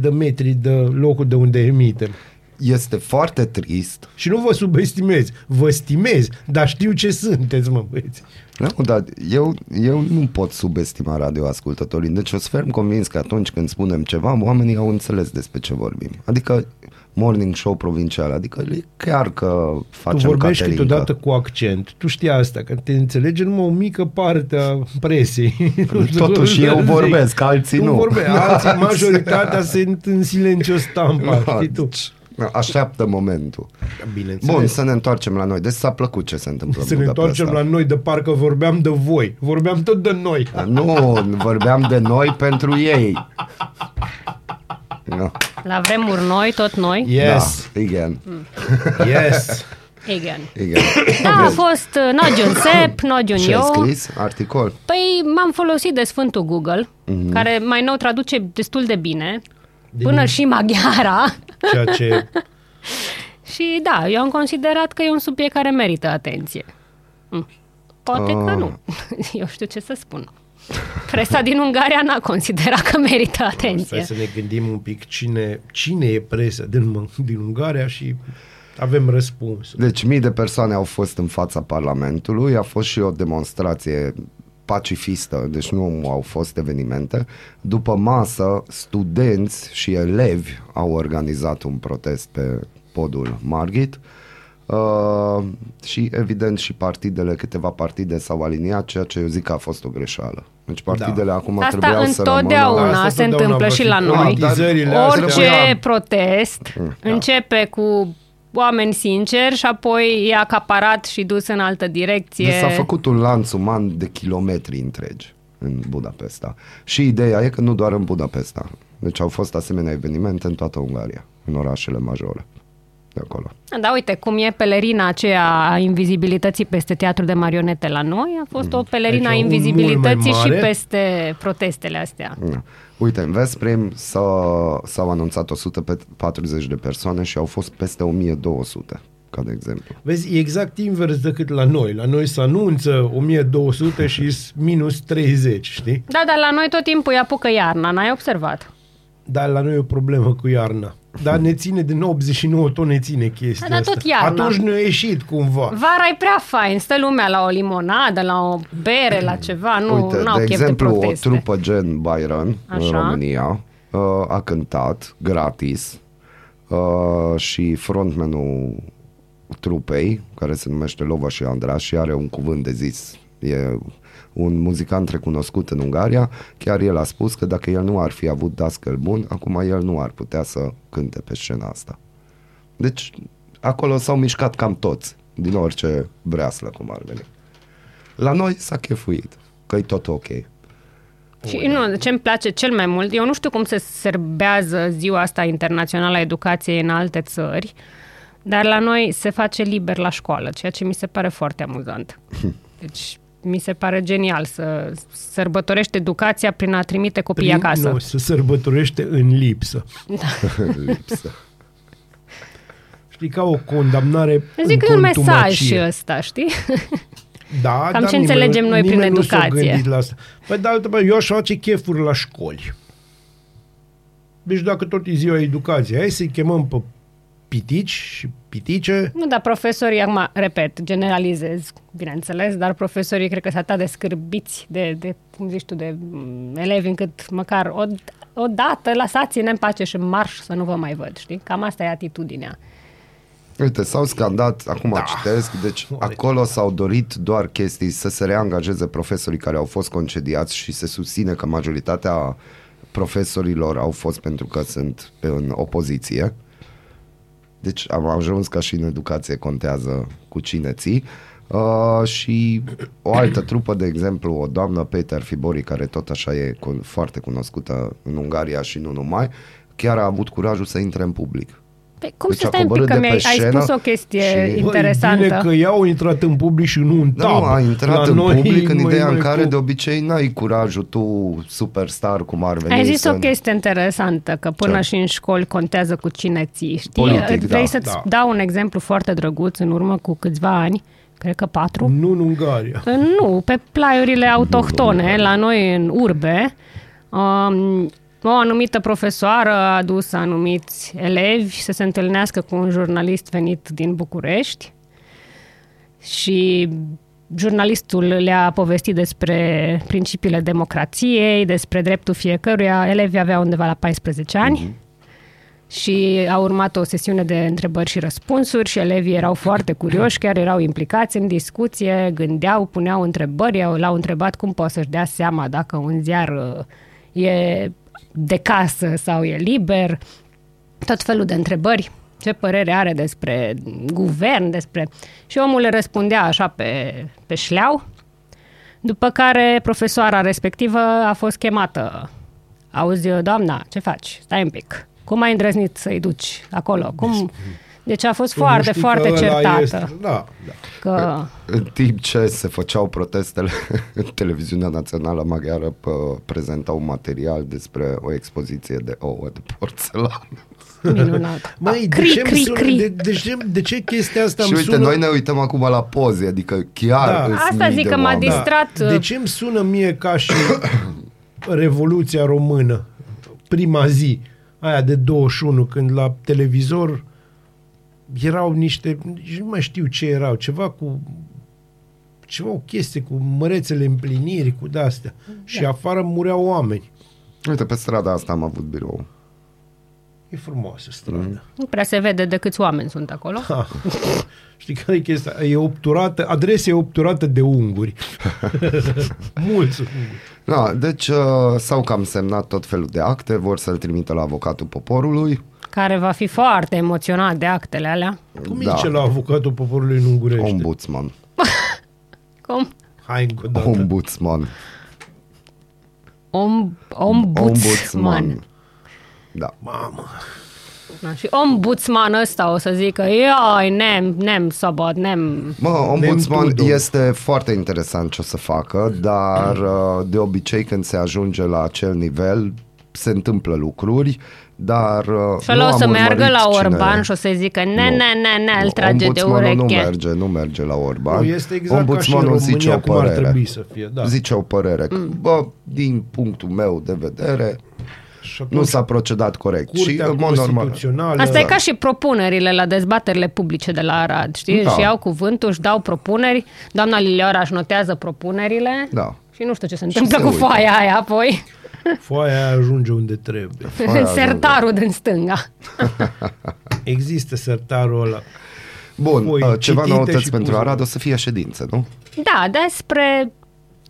de metri de locul de unde emitem. Este foarte trist. Și nu vă subestimez, vă stimez, dar știu ce sunteți, mă băieți. Nu, dar eu, eu nu pot subestima radioascultătorii. Deci eu sunt ferm convins că atunci când spunem ceva, oamenii au înțeles despre ce vorbim. Adică morning show provincial, adică e chiar că facem tu vorbești caterincă. câteodată cu accent. Tu știi asta, că te înțelege numai o mică parte a presei. Totuși eu vorbesc, alții tu nu. Vorbești, alții, majoritatea sunt în silențiu stampa, știi tu. Deci, Așteaptă momentul. Bineînțeles. Bun, să ne întoarcem la noi. Deci s-a plăcut ce se întâmplă să în ne Budapesta. întoarcem la noi de parcă vorbeam de voi. Vorbeam tot de noi. Nu, vorbeam de noi pentru ei. Da, La vremuri noi, tot noi. Yes, da, igen, yes. Igen. igen. Da, a fost uh, Nogiun Sep, Nogiun Ce ai eu. scris? Articol? Păi m-am folosit de Sfântul Google, Mhm. care mai nou traduce destul de bine, până și maghiara. Ceea ce... Și da, eu am considerat că e un subiect care merită atenție. Mm. Poate că Ah. nu. Eu știu ce să spun. Presa din Ungaria n-a considerat că merită Stai atenție. să ne gândim un pic cine, cine e presă din, din Ungaria și avem răspunsul. Deci mii de persoane au fost în fața Parlamentului, a fost și o demonstrație pacifistă, deci nu au fost evenimente. După masă, studenți și elevi au organizat un protest pe podul Margit uh, și evident și partidele, câteva partide s-au aliniat, ceea ce eu zic că a fost o greșeală. Deci partidele Da. acum Asta trebuiau să rămână... întotdeauna Asta se întotdeauna întâmplă va și fi la noi. politizările astea. Orice Trebuia- protest începe cu oameni sinceri și apoi e acaparat și dus în altă direcție. Deci s-a făcut un lanț uman de kilometri întregi în Budapesta. Și ideea e că nu doar în Budapesta. Deci au fost asemenea evenimente în toată Ungaria, în orașele majore de acolo. Da, uite, cum e pelerina aceea a invizibilității peste teatru de marionete la noi, a fost o pelerina a Aici un mult invizibilității mai și mare. peste protestele astea. Da. Uite, în Veszprem s-a, s-au anunțat 140 de persoane și au fost peste 1200, ca de exemplu. Vezi, e exact invers decât la noi. La noi se anunță 1200 și s- minus 30, știi? Da, dar la noi tot timpul îi apucă iarna, n-ai observat? Dar la noi e o problemă cu iarna. Dar ne ține din 89, tot ne ține chestia Da, dar asta. tot iarna. Atunci ne-a ieșit cumva. Vara e prea fain, stă lumea la o limonadă, la o bere, la ceva, nu Uite, au de chef exemplu, de o proteste. trupă gen Byron Așa. în România uh, a cântat gratis uh, și frontmanul trupei, care se numește Lovaș și Andra și are un cuvânt de zis. E un muzicant recunoscut în Ungaria, chiar el a spus că dacă el nu ar fi avut dascăl bun, acum el nu ar putea să cânte pe scena asta. Deci, acolo s-au mișcat cam toți, din orice breaslă cum ar veni. La noi s-a chefuit, că e tot ok. Și nu, ce îmi place cel mai mult, eu nu știu cum se serbează ziua asta internațională a educației în alte țări, dar la noi se face liber la școală, ceea ce mi se pare foarte amuzant. Deci mi se pare genial să sărbătorești educația prin a trimite copiii Prin- acasă. Nu, se sărbătorește în lipsă. Lipsă. Știi, ca o condamnare Zic că e în un mesaj contumacie. ăsta, știi? Da, Cam dar ce nimeni- înțelegem noi prin nimeni nu s-a educație. gândit la asta. Păi de altă parte, eu aș face chefuri la școli. Deci dacă tot e ziua educației, hai să-i chemăm pe pitici și pitice. Nu, dar profesorii, acum, repet, generalizez, bineînțeles, dar profesorii cred că sunt atât de scârbiți de, de cum zici tu, de mm, elevi încât măcar o, o dată lăsați-ne în pace și în marș să nu vă mai văd, știi? Cam asta e atitudinea. Uite, s-au scandat, acum da. citesc, deci acolo s-au dorit doar chestii să se reangajeze profesorii care au fost concediați și se susține că majoritatea profesorilor au fost pentru că sunt pe, în opoziție. Deci am ajuns ca și în educație contează cu cine ții. Uh, și o altă trupă, de exemplu, o doamnă Peter Fibori, care tot așa e cu, foarte cunoscută în Ungaria și nu numai, chiar a avut curajul să intre în public. Păi, cum Deci să a stai un pic, coborât că de mi-ai pe ai scenă spus o chestie și- interesantă. Bine că ea au intrat în public și nu în Da, tab. nu, a intrat La în noi, public în mai- ideea în mai care cu- de obicei n-ai curajul tu, superstar, cum ar veni. Ai zis să- o chestie interesantă, că până Ce? și în școli contează cu cine ții. Știi? Politic, Vrei da, să-ți da. dau un exemplu foarte drăguț în urmă cu câțiva ani, cred că patru, Nu în Ungaria. Nu, pe plaiurile autohtone, la noi în urbe, um, o anumită profesoară a adus anumiți elevi să se întâlnească cu un jurnalist venit din București și jurnalistul le-a povestit despre principiile democrației, despre dreptul fiecăruia. Elevii aveau undeva la 14 ani și a urmat o sesiune de întrebări și răspunsuri și elevii erau foarte curioși, chiar erau implicați în discuție, gândeau, puneau întrebări, au- l-au întrebat cum poate să-și dea seama dacă un ziar uh, e de casă sau e liber, tot felul de întrebări. Ce părere are despre guvern, despre... Și omul le răspundea așa pe, pe șleau, după care profesoara respectivă a fost chemată. Auzi, doamna, ce faci? Stai un pic. Cum ai îndrăznit să-i duci acolo? Cum... Deci a fost Tu nu foarte, știi foarte că ăla certată. Este... Da, da. Că... În timp ce se făceau protestele, televiziunea națională maghiară pă, prezenta un material despre o expoziție de ouă de porțelan. Minunat. Măi, de, cri, ce cri, sună, cri. De, de, ce, de ce chestia asta și îmi uite, sună... noi ne uităm acum la poze, adică chiar Da. îs Asta mii zic de că m-a oameni. distrat. De ce îmi sună mie ca și Revoluția Română, prima zi, aia de 21, când la televizor erau niște, nici nu mai știu ce erau, ceva cu ceva o chestie cu mărețele împliniri, cu de-astea. Da. Și afară mureau oameni. Uite, pe strada asta am avut birou. E frumoasă stradă. Mm. Nu prea se vede de câți oameni sunt acolo. Ha. Știi care e chestia? E obturată, adresa e obturată de unguri. Mulți unguri. Da, deci uh, s-au cam semnat tot felul de acte, vor să-l trimită la avocatul poporului. Care va fi foarte emoționat de actele alea. Cum Da. da. zice la avocatul poporului în ungurește? Ombudsman. Cum? Hai încă o dată. Ombudsman. Om, ombudsman. Da. Mamă. Da, și ombudsman ăsta o să zică, iai, nem, nem, sobot, nem. Mă, ombudsman Tudor. este foarte interesant ce o să facă, dar uh, de obicei când se ajunge la acel nivel se întâmplă lucruri, dar uh, Și ăla nu o să am meargă urmărit la cine- Orban și o să zică, ne, Nu. ne, ne, ne, îl Nu, trage de ombudsmanul nu ureche. merge, nu merge la Orban. Nu, este exact Ombudsmanul ca și în zice România o cum ar părere. trebui să fie. Da. Zice o părere. Mm. Bă, din punctul meu de vedere, Și atunci nu s-a procedat corect. Și Curtea în mod normal. Constituțională... Asta e ca și propunerile la dezbaterile publice de la Arad, știi? Da. Și iau cuvântul, își dau propuneri, doamna Liliora își notează propunerile Da. și nu știu ce se întâmplă se cu uită. foaia aia apoi, Foaia aia ajunge unde trebuie. Foaia sertarul din stânga. Există sertarul ăla. Bun, Foi uh, ceva citite noutăți și pentru puse. Arad, o să fie ședințe, nu? Da, despre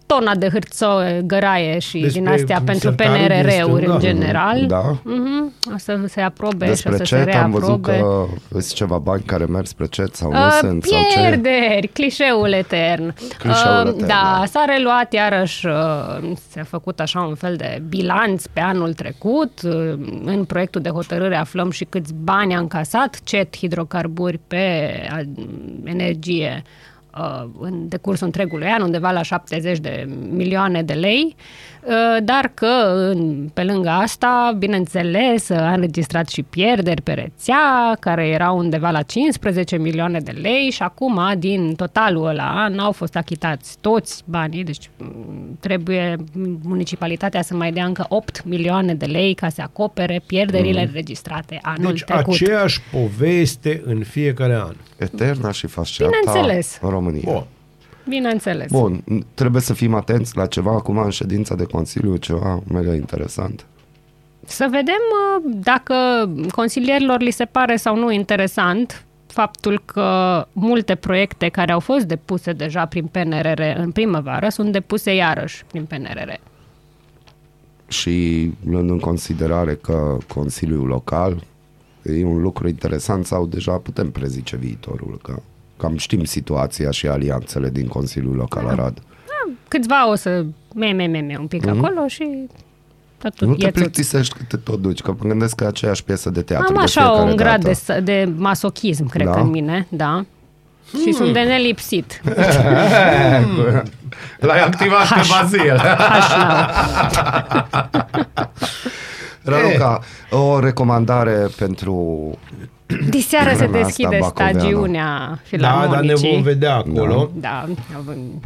tona de hârțo, găraie și Despre din astea pentru sertarul din PNRR-uri în stânga. general. Da. Mhm, O să se aprobe și o Despre să se CET am văzut reaprobe. că sunt ceva bani care merg spre CET sau nu Uh, sunt sau ce. pierderi, clișeul etern. Clișeul Uh, etern, da, da. s-a reluat iarăși, uh, s-a făcut așa un fel de bilanț pe anul trecut. Uh, În proiectul de hotărâre aflăm și câți bani a încasat CET hidrocarburi pe uh, energie uh, în decursul întregului an, undeva la 70 de milioane de lei, uh, dar că în, pe lângă asta, bineînțeles, a înregistrat și pierderi pe rețea, care erau undeva la 15 milioane de lei și acum, din totalul ăla, n-au fost achitați toți banii, deci m, trebuie municipalitatea să mai dea încă 8 milioane de lei ca să acopere pierderile înregistrate anul Deci trecut. aceeași poveste în fiecare an. Eterna și fasciata Bineînțeles. în România. Bun. Bineînțeles. Bun, trebuie să fim atenți la ceva acum în ședința de Consiliu, ceva mega interesant. Să vedem uh, dacă consilierilor li se pare sau nu interesant faptul că multe proiecte care au fost depuse deja prin PNRR în primăvară sunt depuse iarăși prin PNRR. Și luând în considerare că Consiliul Local e un lucru interesant sau deja putem prezice viitorul, că cam știm situația și alianțele din Consiliul Local Arad. Câțiva o să me, me, me, me un pic mm-hmm. acolo și totul Nu te e țuț. plictisești cât te tot duci, că mă gândesc că e aceeași piesă de teatru Am de așa fiecare un grad dată. de, de masochism, cred Da? că în mine, da. Și Hmm. sunt de nelipsit. L-ai activat pe Bazil. Așa. Raluca, o recomandare pentru... Diseară se Vremea asta deschide bacoveană. stagiunea Da, filarmonicii. dar ne vom vedea acolo. Da, având-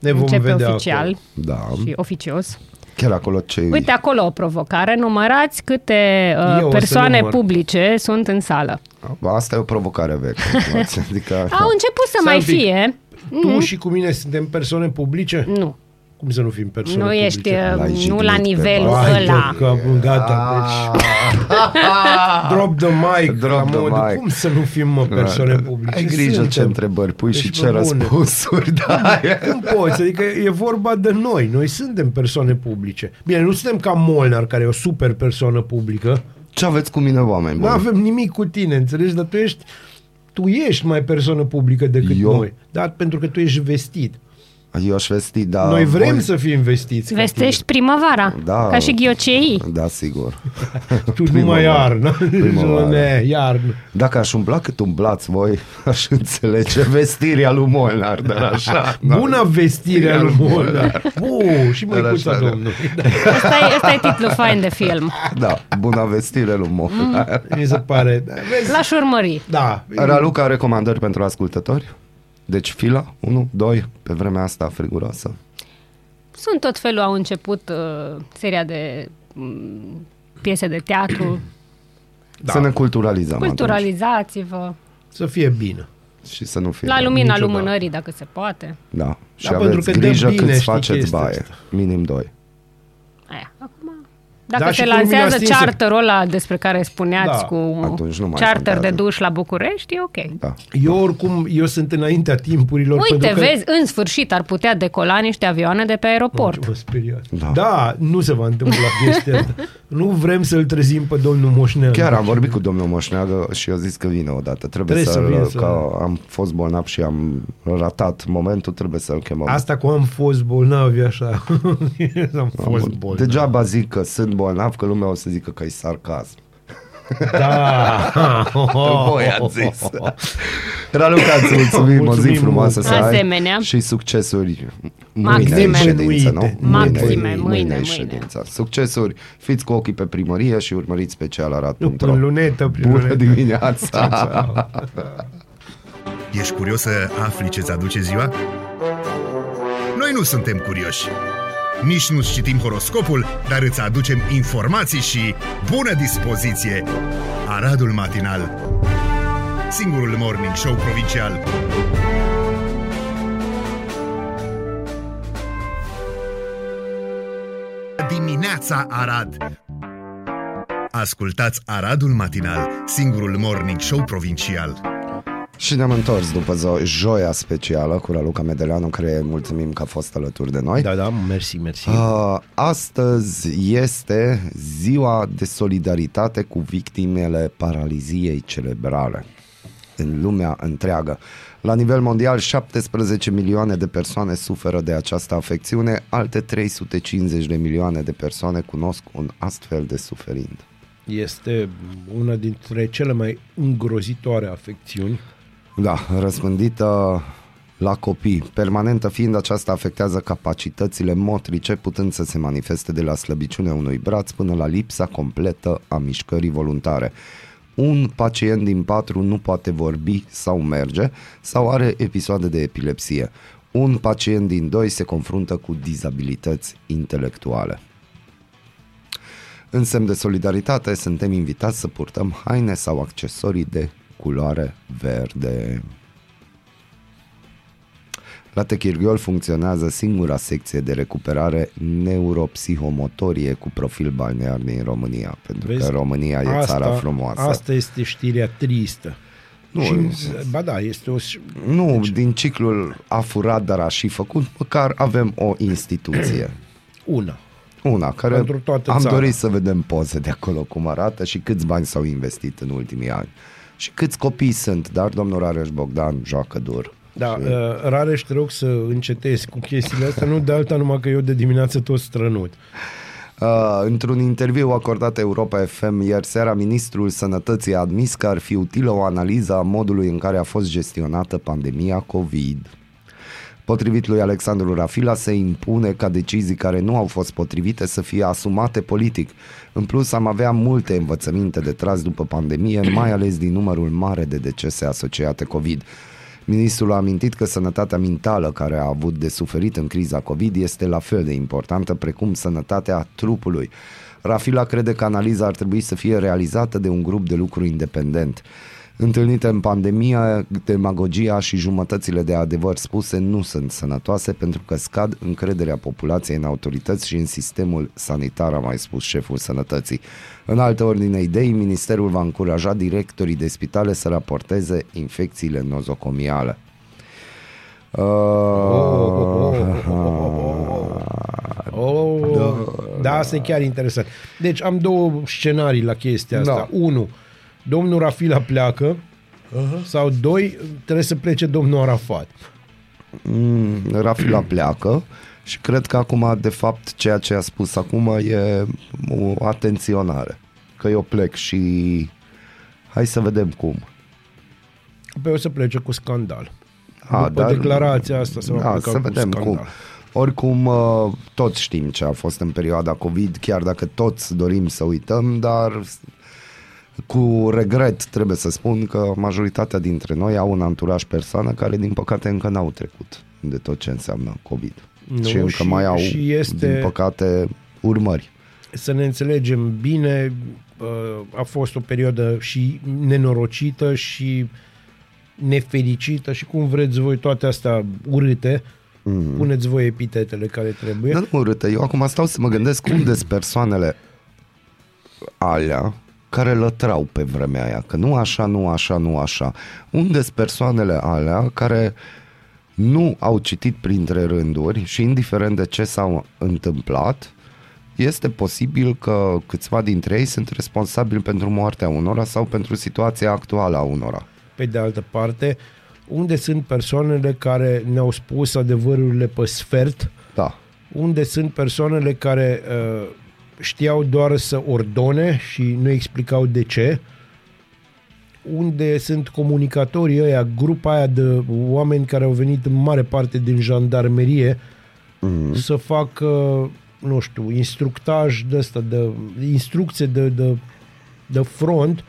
Ne vom începe vedea oficial acolo. Da, și oficios. chiar acolo ce Uite acolo o provocare. Numărați câte Eu uh, o să persoane număr. publice sunt în sală. Asta e o provocare veche. adică, Au început să Stai mai un pic. fie. Tu și cu mine suntem persoane publice? Nu. Cum să nu fim persoane Nu publice? ești, uh, L-ai nu jignit la pe nivelul Bazil. Hai, ăla. tot, că gata, deci... Drop the mic. Drop la the modul, mic. Cum să nu fim mă, persoane publice? Ai grijă Suntem. ce întrebări pui Deci, și ce pe bune. răspunsuri dai. Cum poți? Adică e vorba de noi. Noi suntem persoane publice. Bine, nu suntem ca Molnar, care e o super persoană publică. Ce aveți cu mine, oameni Nu buni? avem nimic cu tine, înțelegi? Dar tu ești, tu ești mai persoană publică decât Eu? noi. Da, pentru că tu ești vestit. Eu aș vesti, dar... noi vrem voi- să fim vestiți. ca Vestești primăvara, Da. ca și ghiocei. Da, sigur. tine. Tu numai iarnă. Primăvară. Ne, iarnă. Dacă aș umbla cât umblați voi, aș înțelege vestirea lui Molnar, dar așa... da. Bună vestire a lui Molnar. Uh, și Dar măicuța așa, da. domnului. Asta e, asta e titlul fain de film. Da, bună vestire lui Molnar. Mi se pare. Da, vezi? L-aș urmări. Da. Raluca, recomandări pentru ascultători? Deci fila, 1, 2, pe vremea asta friguroasă. Sunt tot felul, au început uh, seria de mm, piese de teatru. Da. Să ne culturalizăm Culturalizați-vă. Să fie bine. atunci. și să nu fie... La lumina niciodată. lumânării, dacă se poate. Da. Și Da, pentru aveți că dă grijă bine, cât știi, faceți chestia baie. asta. Minim 2. Aia. Acum, dacă Da, se și cu lumina lansează stinsă. charterul ăla despre care spuneați Da, cu atunci nu mai charter contează. de duș la București, e ok. Da. Eu oricum, eu sunt înaintea timpurilor. Uite, pentru că... vezi, în sfârșit ar putea decola niște avioane de pe aeroport. Mă speriat. Da. Da. da, nu se va întâmpla chestia asta. Nu vrem să-l trezim pe domnul Moșnean. Chiar am vorbit cu domnul Moșneagă și eu zis că vine odată. Trebuie, Trebuie să să, vină să... să- că am fost bolnav și am ratat momentul, trebuie să-l chemăm. Asta cu am fost bolnav e așa. am fost Am- bolnav. Degeaba zic că sunt bolnav, că lumea o să zică că e sarcasm. Da. Voi ați zis. Raluca, îți mulțumim, o zi Mulțumim frumoasă mult. să ai Asemenea. și succesuri mâine Maxime. în ședință, nu? Nemânuite. Maxime, mâine, mâine, în mâine. ședință. Succesuri, fiți cu ochii pe primărie și urmăriți special Nu, arat.ro. prin lunetă, prin Bună lunetă. dimineața! Ești curios să afli ce-ți aduce ziua? Noi nu suntem curioși. Nici nu citim horoscopul, dar îți aducem informații și bună dispoziție. Aradul Matinal Singurul morning show provincial Dimineața Arad Ascultați Aradul Matinal, singurul morning show provincial. Și ne-am întors după zo- joia specială cu Raluca Medeleanu, care mulțumim că a fost alături de noi. Da, da, mersi, mersi. Uh, astăzi este ziua de solidaritate cu victimele paraliziei cerebrale în lumea întreagă. La nivel mondial, 17 milioane de persoane suferă de această afecțiune, alte 350 de milioane de persoane cunosc un astfel de suferind. Este una dintre cele mai îngrozitoare afecțiuni. Da, răspândită la copii. Permanentă fiind aceasta afectează capacitățile motrice, putând să se manifeste de la slăbiciunea unui braț până la lipsa completă a mișcării voluntare. Un pacient din patru nu poate vorbi sau merge sau are episoade de epilepsie. Un pacient din doi se confruntă cu dizabilități intelectuale. În semn de solidaritate, suntem invitați să purtăm haine sau accesorii de culoare verde. La Techirghiol funcționează singura secție de recuperare neuropsihomotorie cu profil balnear din România, pentru Vezi? că România e țara frumoasă. Asta este știrea tristă. Nu, și, e- ba da, este o... Nu, deci... din ciclul a furat, dar a și făcut, măcar avem o instituție. Una. Una, care Pentru toată am țara. dorit să vedem poze de acolo cum arată și câți bani s-au investit în ultimii ani. Și câți copii sunt, dar domnul Rareș Bogdan joacă dur. Da, Și- uh, Rareș, te rog să încetezi cu chestiile astea, nu de alta, numai că eu de dimineață tot strănut. Uh, într-un interviu acordat Europa FM ieri seara, ministrul sănătății a admis că ar fi utilă o analiză a modului în care a fost gestionată pandemia COVID. Potrivit lui Alexandru Rafila, se impune ca decizii care nu au fost potrivite să fie asumate politic. În plus, am avea multe învățăminte de tras după pandemie, mai ales din numărul mare de decese asociate COVID. Ministrul a amintit că sănătatea mentală care a avut de suferit în criza COVID este la fel de importantă precum sănătatea trupului. Rafila crede că analiza ar trebui să fie realizată de un grup de lucru independent. Întâlnite în pandemie, demagogia și jumătățile de adevăr spuse nu sunt sănătoase pentru că scad încrederea populației în autorități și în sistemul sanitar, a mai spus șeful sănătății. În altă ordine idei, ministerul va încuraja directorii de spitale să raporteze infecțiile nozocomiale. Uh, Oh, da. da, asta e chiar interesant. Deci am două scenarii la chestia asta. Da. Unu, domnul Rafila pleacă uh-huh. sau doi, trebuie să plece domnul Arafat. Mm, Rafila pleacă și cred că acum, de fapt, ceea ce a spus acum e o atenționare. Că eu plec și hai să vedem cum. Pe o să plece cu scandal. A, După declarația asta se va da, pleca să cu vedem scandal. cum. Oricum, uh, toți știm ce a fost în perioada COVID, chiar dacă toți dorim să uităm, dar cu regret trebuie să spun că majoritatea dintre noi au un anturaj persoană care, din păcate, încă n-au trecut de tot ce înseamnă COVID. Nu, și încă și- mai au, și este- din păcate, urmări. Să ne înțelegem bine, uh, a fost o perioadă și nenorocită și nefericită și cum vreți voi toate astea urâte, mm. puneți voi epitetele care trebuie. Dar nu urâtă. Eu acum stau să mă gândesc unde sunt persoanele alea care lătrau pe vremea aia, că nu așa, nu așa, nu așa. Unde sunt persoanele alea care nu au citit printre rânduri și indiferent de ce s-au întâmplat, este posibil că câțiva dintre ei sunt responsabili pentru moartea unora sau pentru situația actuală a unora. Pe de altă parte, unde sunt persoanele care ne-au spus adevărurile pe sfert, Da. unde sunt persoanele care uh, știau doar să ordone și nu explicau de ce, unde sunt comunicatorii ăia, grupa aia de oameni care au venit în mare parte din jandarmerie mm-hmm. să facă, nu știu, instructaj de ăsta, de instrucție de, de, de front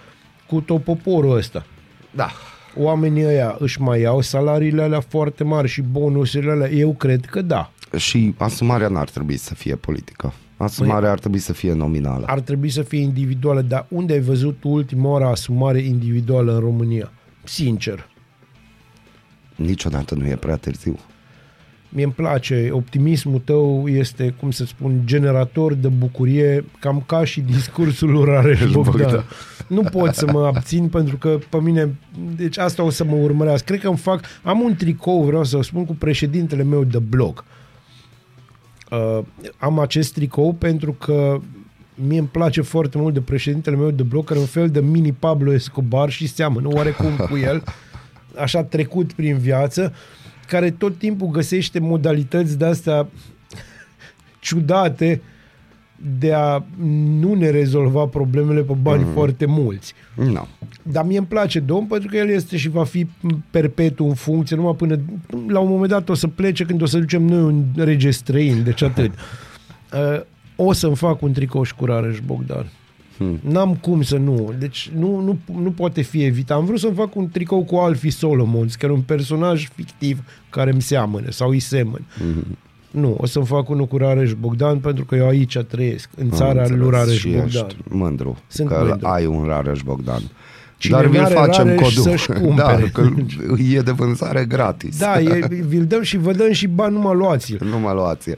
cu tot poporul ăsta. Da. Oamenii ăia își mai iau salariile alea foarte mari și bonusurile alea? Eu cred că da. Și asumarea n-ar trebui să fie politică. Asumarea ar trebui să fie nominală. ar trebui să fie individuală, dar unde ai văzut ultima oară asumare individuală în România? Sincer. Niciodată nu e prea târziu. Mie îmi place, optimismul tău este, cum să spun, generator de bucurie, cam ca și discursul lui Rareș Bogdan. Bogdan. Nu pot să mă abțin pentru că pe mine, deci asta o să mă urmărească. Cred că îmi fac, am un tricou, vreau să o spun, cu președintele meu de blog. Uh, am acest tricou pentru că mie îmi place foarte mult de președintele meu de blog, care e un fel de mini Pablo Escobar și seamănă oarecum cu el, așa trecut prin viață, care tot timpul găsește modalități de-astea ciudate de a nu ne rezolva problemele pe bani mm. foarte mulți. Nu. Dar mie îmi place domn pentru că el este și va fi perpetu în funcție, numai până la un moment dat o să plece când o să ducem noi un rege străin, deci atât. Uh, o să-mi fac un tricou și cu Rareș Bogdan. Hmm. N-am cum să nu. Deci nu, nu, nu poate fi evitat. Am vrut să-mi fac un tricou cu Alfie Solomons, care e un personaj fictiv care îmi seamănă sau îi semăn. Hmm. Nu, o să-mi fac unul cu Rareș Bogdan pentru că eu aici trăiesc, în țara Am lui înțeles. Rareș și Bogdan. ești mândru Sunt că mândru. ai un Rareș Bogdan. Cine Dar vi-l n-are facem Rareș codul. să-și Da, cumpere. că e de vânzare gratis. Da, e, vi-l dăm și vă dăm și bani, numai luați-l. Nu mă luați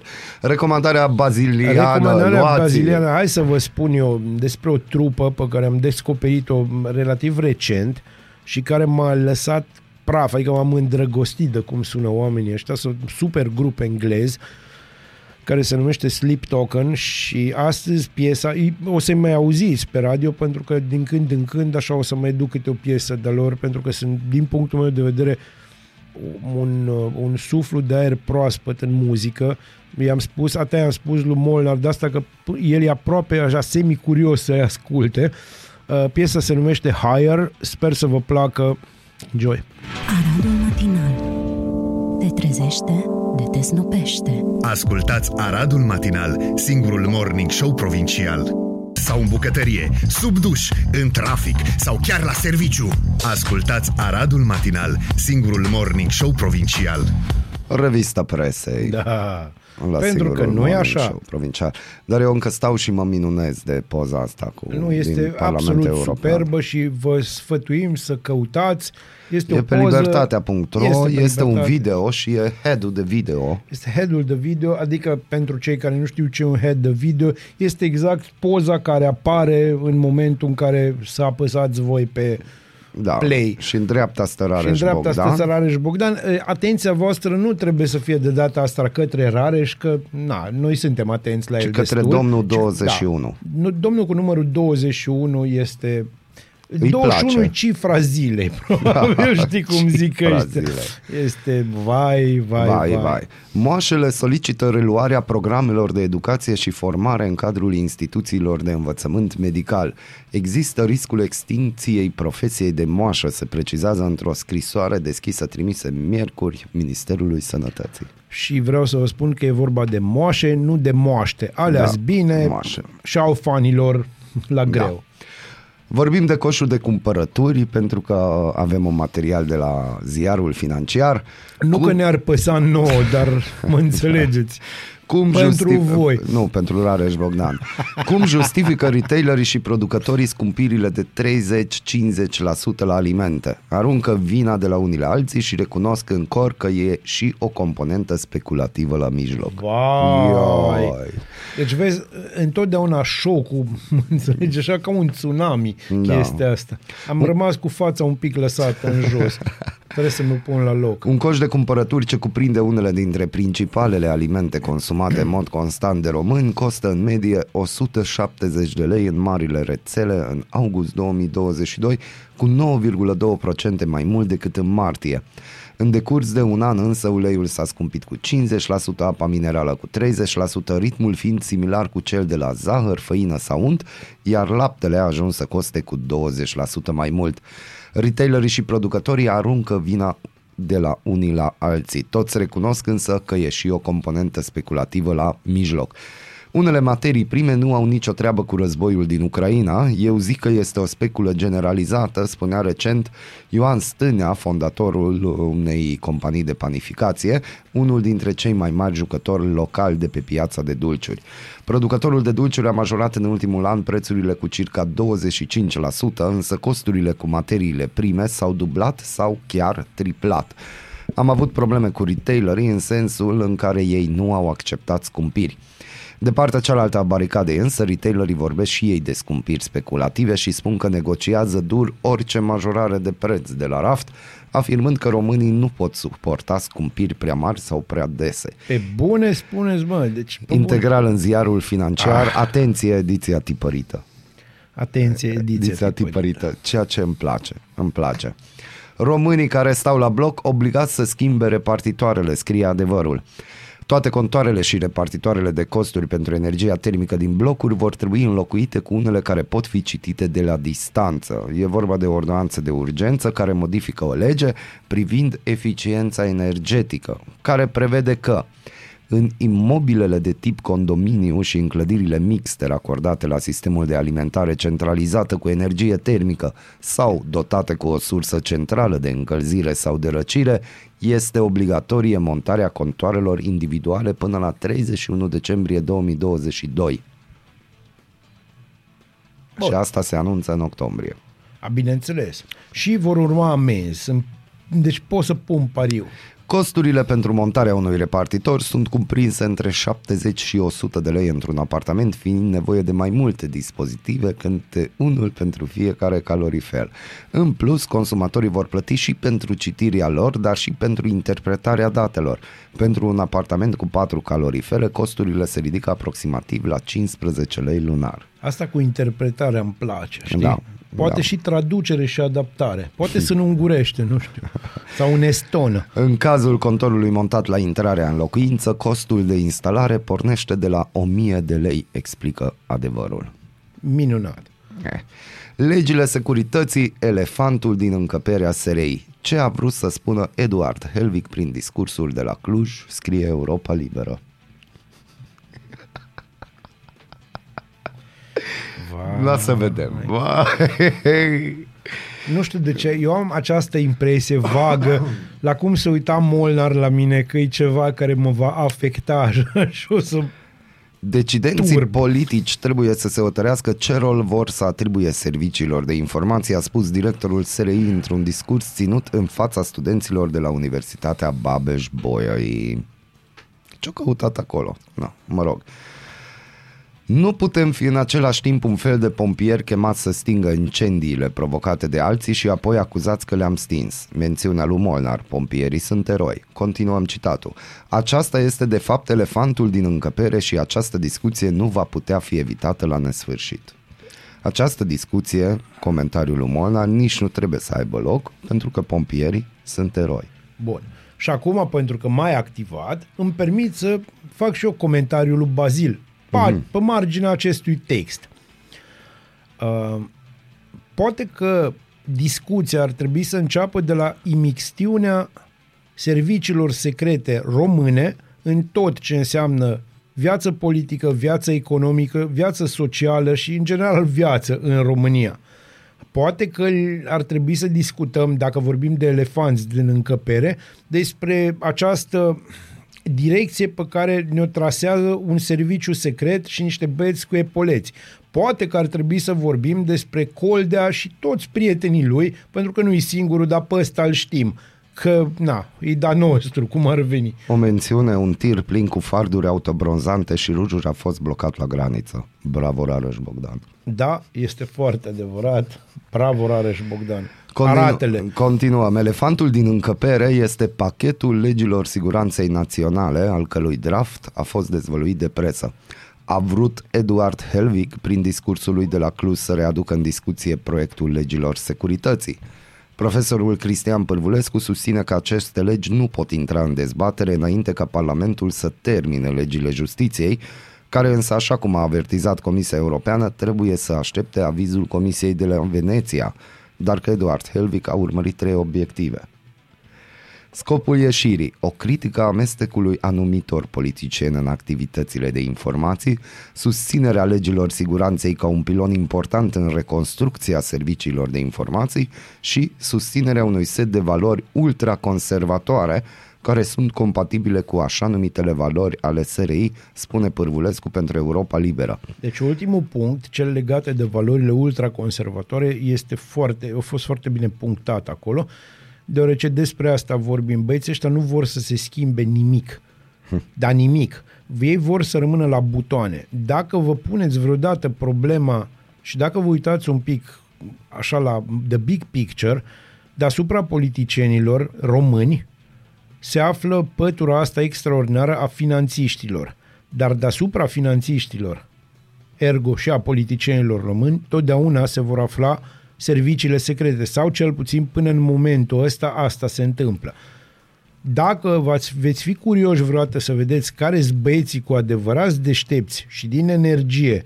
Recomandarea baziliană, Recomandarea luați baziliană, hai să vă spun eu despre o trupă pe care am descoperit-o relativ recent și care m-a lăsat praf, adică m-am îndrăgostit de cum sună oamenii ăștia, sunt un super grup englez care se numește Sleep Token și astăzi piesa, o să mai auziți pe radio pentru că din când în când așa o să mai duc câte o piesă de lor pentru că sunt, din punctul meu de vedere, un, un suflu de aer proaspăt în muzică. I-am spus, atât i-am spus lui Molnar de asta că el e aproape așa semi-curios să-i asculte. Uh, piesa se numește Higher, sper să vă placă. Joy. Aradul matinal Te trezește, de te snopește Ascultați Aradul Matinal, singurul morning show provincial. Sau în bucătărie, sub duș, în trafic sau chiar la serviciu. Ascultați Aradul Matinal, singurul morning show provincial. Revista presei. Da. La Pentru singurul că nu e morning așa. show Provincial. Dar eu încă stau și mă minunez de poza asta cu Nu din este Parlamentul absolut European. superbă și vă sfătuim să căutați. Este E o pe poză, libertatea.ro, Este este, pe este un Libertate. video și e head-ul de video. Este head-ul de video, adică pentru cei care nu știu ce e un head de video, este exact poza care apare în momentul în care să apăsați voi pe Da. Play. Și în dreapta stă și în Rareș dreapta Bogdan. stă Rareș Bogdan. E, Atenția voastră nu trebuie să fie de data asta către Rareș, că na, noi suntem atenți la Ci el către destul. domnul Ci- 21. Da, nu, domnul cu numărul 21 este... Îi 21 place. e cifra zilei, probabil știi cum zic Cifra ăștia. zilei. Este vai, vai, vai. Vai, vai. Moașele solicită reluarea programelor de educație și formare în cadrul instituțiilor de învățământ medical. Există riscul extinției profesiei de moașă, se precizează într-o scrisoare deschisă trimisă miercuri Ministerului Sănătății. Și vreau să vă spun că e vorba de moașe, nu de moaște. Alea Da, bine moașe. și au fanilor la greu. Vorbim de coșul de cumpărături pentru că avem un material de la ziarul financiar. Nu că ne-ar păsa nouă, dar mă înțelegeți. Cum Pentru voi. Nu, pentru Rareș Bogdan. Cum justifică retailerii și producătorii scumpirile de 30-50% la alimente? Aruncă vina de la unii la alții și recunosc în cor că e și o componentă speculativă la mijloc. Vai! Ioi. Deci vezi, întotdeauna șocul, mă înțelegi, așa ca un tsunami Da. chestia asta. Am rămas cu fața un pic lăsată în jos. Trebuie să mă pun la loc. Un coș de cumpărături ce cuprinde unele dintre principalele alimente consumate în mod constant de români costă în medie 170 de lei în marile rețele în august 2022 cu 9,2% mai mult decât în martie. În decurs de un an însă uleiul s-a scumpit cu 50%, apa minerală cu 30%, ritmul fiind similar cu cel de la zahăr, făină sau unt, iar laptele a ajuns să coste cu 20% mai mult. Retailerii și producătorii aruncă vina de la unii la alții. Toți recunosc însă că e și o componentă speculativă la mijloc. Unele materii prime nu au nicio treabă cu războiul din Ucraina. Eu zic că este o speculă generalizată, spunea recent Ioan Stânea, fondatorul unei companii de panificație, unul dintre cei mai mari jucători locali de pe piața de dulciuri. Producătorul de dulciuri a majorat în ultimul an prețurile cu circa 25%, însă costurile cu materiile prime s-au dublat sau chiar triplat. Am avut probleme cu retailerii în sensul în care ei nu au acceptat scumpiri. De partea cealaltă a baricadei însă, retailerii vorbesc și ei de scumpiri speculative și spun că negociază dur orice majorare de preț de la raft, afirmând că românii nu pot suporta scumpiri prea mari sau prea dese. Pe bune spuneți, mă. Deci, pe Integral în ziarul financiar, ah. atenție, ediția tipărită. Bune. Atenție, ediție. Ediția tipărită, ceea ce îmi place, îmi place. Românii care stau la bloc obligați să schimbe repartitoarele, scrie adevărul. Toate contoarele și repartitoarele de costuri pentru energia termică din blocuri vor trebui înlocuite cu unele care pot fi citite de la distanță. E vorba de ordonanță de urgență care modifică o lege privind eficiența energetică, care prevede că în imobilele de tip condominiu și în clădirile mixte racordate la sistemul de alimentare centralizată cu energie termică sau dotate cu o sursă centrală de încălzire sau de răcire, este obligatorie montarea contoarelor individuale până la 31 decembrie 2022. Bun. Și asta se anunță în octombrie. A, bineînțeles. Și vor urma amenzi. Sunt- Deci pot să pun pariu. Costurile pentru montarea unui repartitor sunt cuprinse între 70 și 100 de lei într-un apartament, fiind nevoie de mai multe dispozitive câte unul pentru fiecare calorifer. În plus, consumatorii vor plăti și pentru citirea lor, dar și pentru interpretarea datelor. Pentru un apartament cu 4 calorifere, costurile se ridică aproximativ la 15 lei lunar. Asta cu interpretarea îmi place, știi? Da, Poate da. și traducere și adaptare. Poate să nu ungurește, nu știu. Sau în estonă. În cazul contorului montat la intrarea în locuință, costul de instalare pornește de la 1000 de lei, explică adevărul. Minunat. Eh. Legile securității, elefantul din încăperea SRI. Ce a vrut să spună Eduard Helvig prin discursul de la Cluj, scrie Europa Liberă. Vai. La să vedem. Vai. Nu știu de ce, eu am această impresie vagă la cum se uita Molnar la mine că e ceva care mă va afecta și o să... Decidenții Turb. politici trebuie să se hotărească ce rol vor să atribuie serviciilor de informație, a spus directorul SRI într-un discurs ținut în fața studenților de la Universitatea Babeș-Bolyai. Ce-au căutat acolo? No, mă rog. Nu putem fi în același timp un fel de pompieri chemați să stingă incendiile provocate de alții și apoi acuzați că le-am stins. Mențiunea lui Molnar, pompierii sunt eroi. Continuăm citatul. Aceasta este de fapt elefantul din încăpere și această discuție nu va putea fi evitată la nesfârșit. Această discuție, comentariul lui Molnar, nici nu trebuie să aibă loc pentru că pompierii sunt eroi. Bun. Și acum, pentru că m-ai activat, îmi permit să fac și eu comentariul lui Bazil pe, pe marginea acestui text. Uh, poate că discuția ar trebui să înceapă de la imixtiunea serviciilor secrete române în tot ce înseamnă viață politică, viață economică, viață socială și, în general, viață în România. Poate că ar trebui să discutăm, dacă vorbim de elefanți din încăpere, despre această direcție pe care ne-o trasează un serviciu secret și niște băieți cu epoleți. Poate că ar trebui să vorbim despre Coldea și toți prietenii lui, pentru că nu e singurul, dar pe ăsta îl știm. Că, na, e da nostru, cum ar veni. O mențiune, un tir plin cu farduri autobronzante și rujuri a fost blocat la graniță. Bravo, Rareș Bogdan. Da, este foarte adevărat. Bravo, Rareș Bogdan. Aratele. Continuăm. Elefantul din încăpere este pachetul legilor siguranței naționale, al cărui draft a fost dezvăluit de presă. A vrut Eduard Helvig, prin discursul lui de la Cluj, să readucă în discuție proiectul legilor securității. Profesorul Cristian Pârvulescu susține că aceste legi nu pot intra în dezbatere înainte ca Parlamentul să termine legile justiției, care însă, așa cum a avertizat Comisia Europeană, trebuie să aștepte avizul Comisiei de la Veneția, dar că Eduard Helvig a urmărit trei obiective. Scopul ieșirii, o critică a amestecului anumitor politicieni în activitățile de informații, susținerea legilor siguranței ca un pilon important în reconstrucția serviciilor de informații și susținerea unui set de valori ultraconservatoare care sunt compatibile cu așa numitele valori ale SRI, spune Pârvulescu pentru Europa Liberă. Deci ultimul punct, cel legat de valorile ultraconservatoare, este foarte, a fost foarte bine punctat acolo, deoarece despre asta vorbim. Băieții ăștia nu vor să se schimbe nimic, dar nimic. Ei vor să rămână la butoane. Dacă vă puneți vreodată problema și dacă vă uitați un pic așa la the big picture, deasupra politicienilor români, se află pătura asta extraordinară a finanțiștilor. Dar deasupra finanțiștilor, ergo și a politicienilor români, totdeauna se vor afla serviciile secrete sau cel puțin până în momentul ăsta asta se întâmplă. Dacă v-ați, veți fi curioși vreodată să vedeți care sunt băieții cu adevărați deștepți și din energie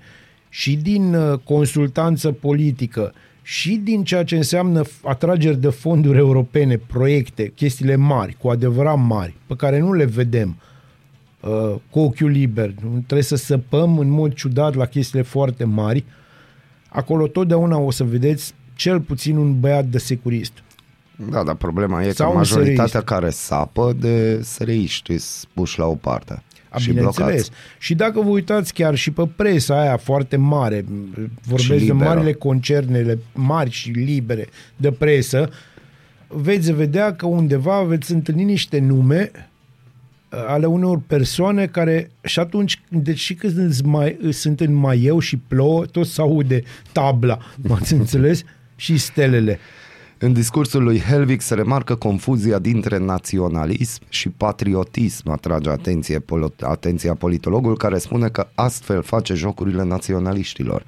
și din uh, consultanță politică și din ceea ce înseamnă atrageri de fonduri europene, proiecte, chestiile mari, cu adevărat mari, pe care nu le vedem uh, cu ochiul liber. Trebuie să săpăm în mod ciudat la chestiile foarte mari. Acolo totdeauna o să vedeți cel puțin un băiat de securist. Da, dar problema e Sau că un majoritatea SRI-ist. care sapă de SRI-ști sunt puși la o parte. A, și bineînțeles. blocați. Și dacă vă uitați chiar și pe presa aia foarte mare, vorbesc de liberă. marile concernele mari și libere de presă, veți vedea că undeva veți întâlni niște nume uh, ale unor persoane care și atunci, deci și când îți mai, sunt în maieu și plouă, tot se aude tabla, m-ați înțeles? Și stelele. În discursul lui Helvig se remarcă confuzia dintre naționalism și patriotism, atrage atenție, polo- atenția politologul care spune că astfel face jocurile naționaliștilor.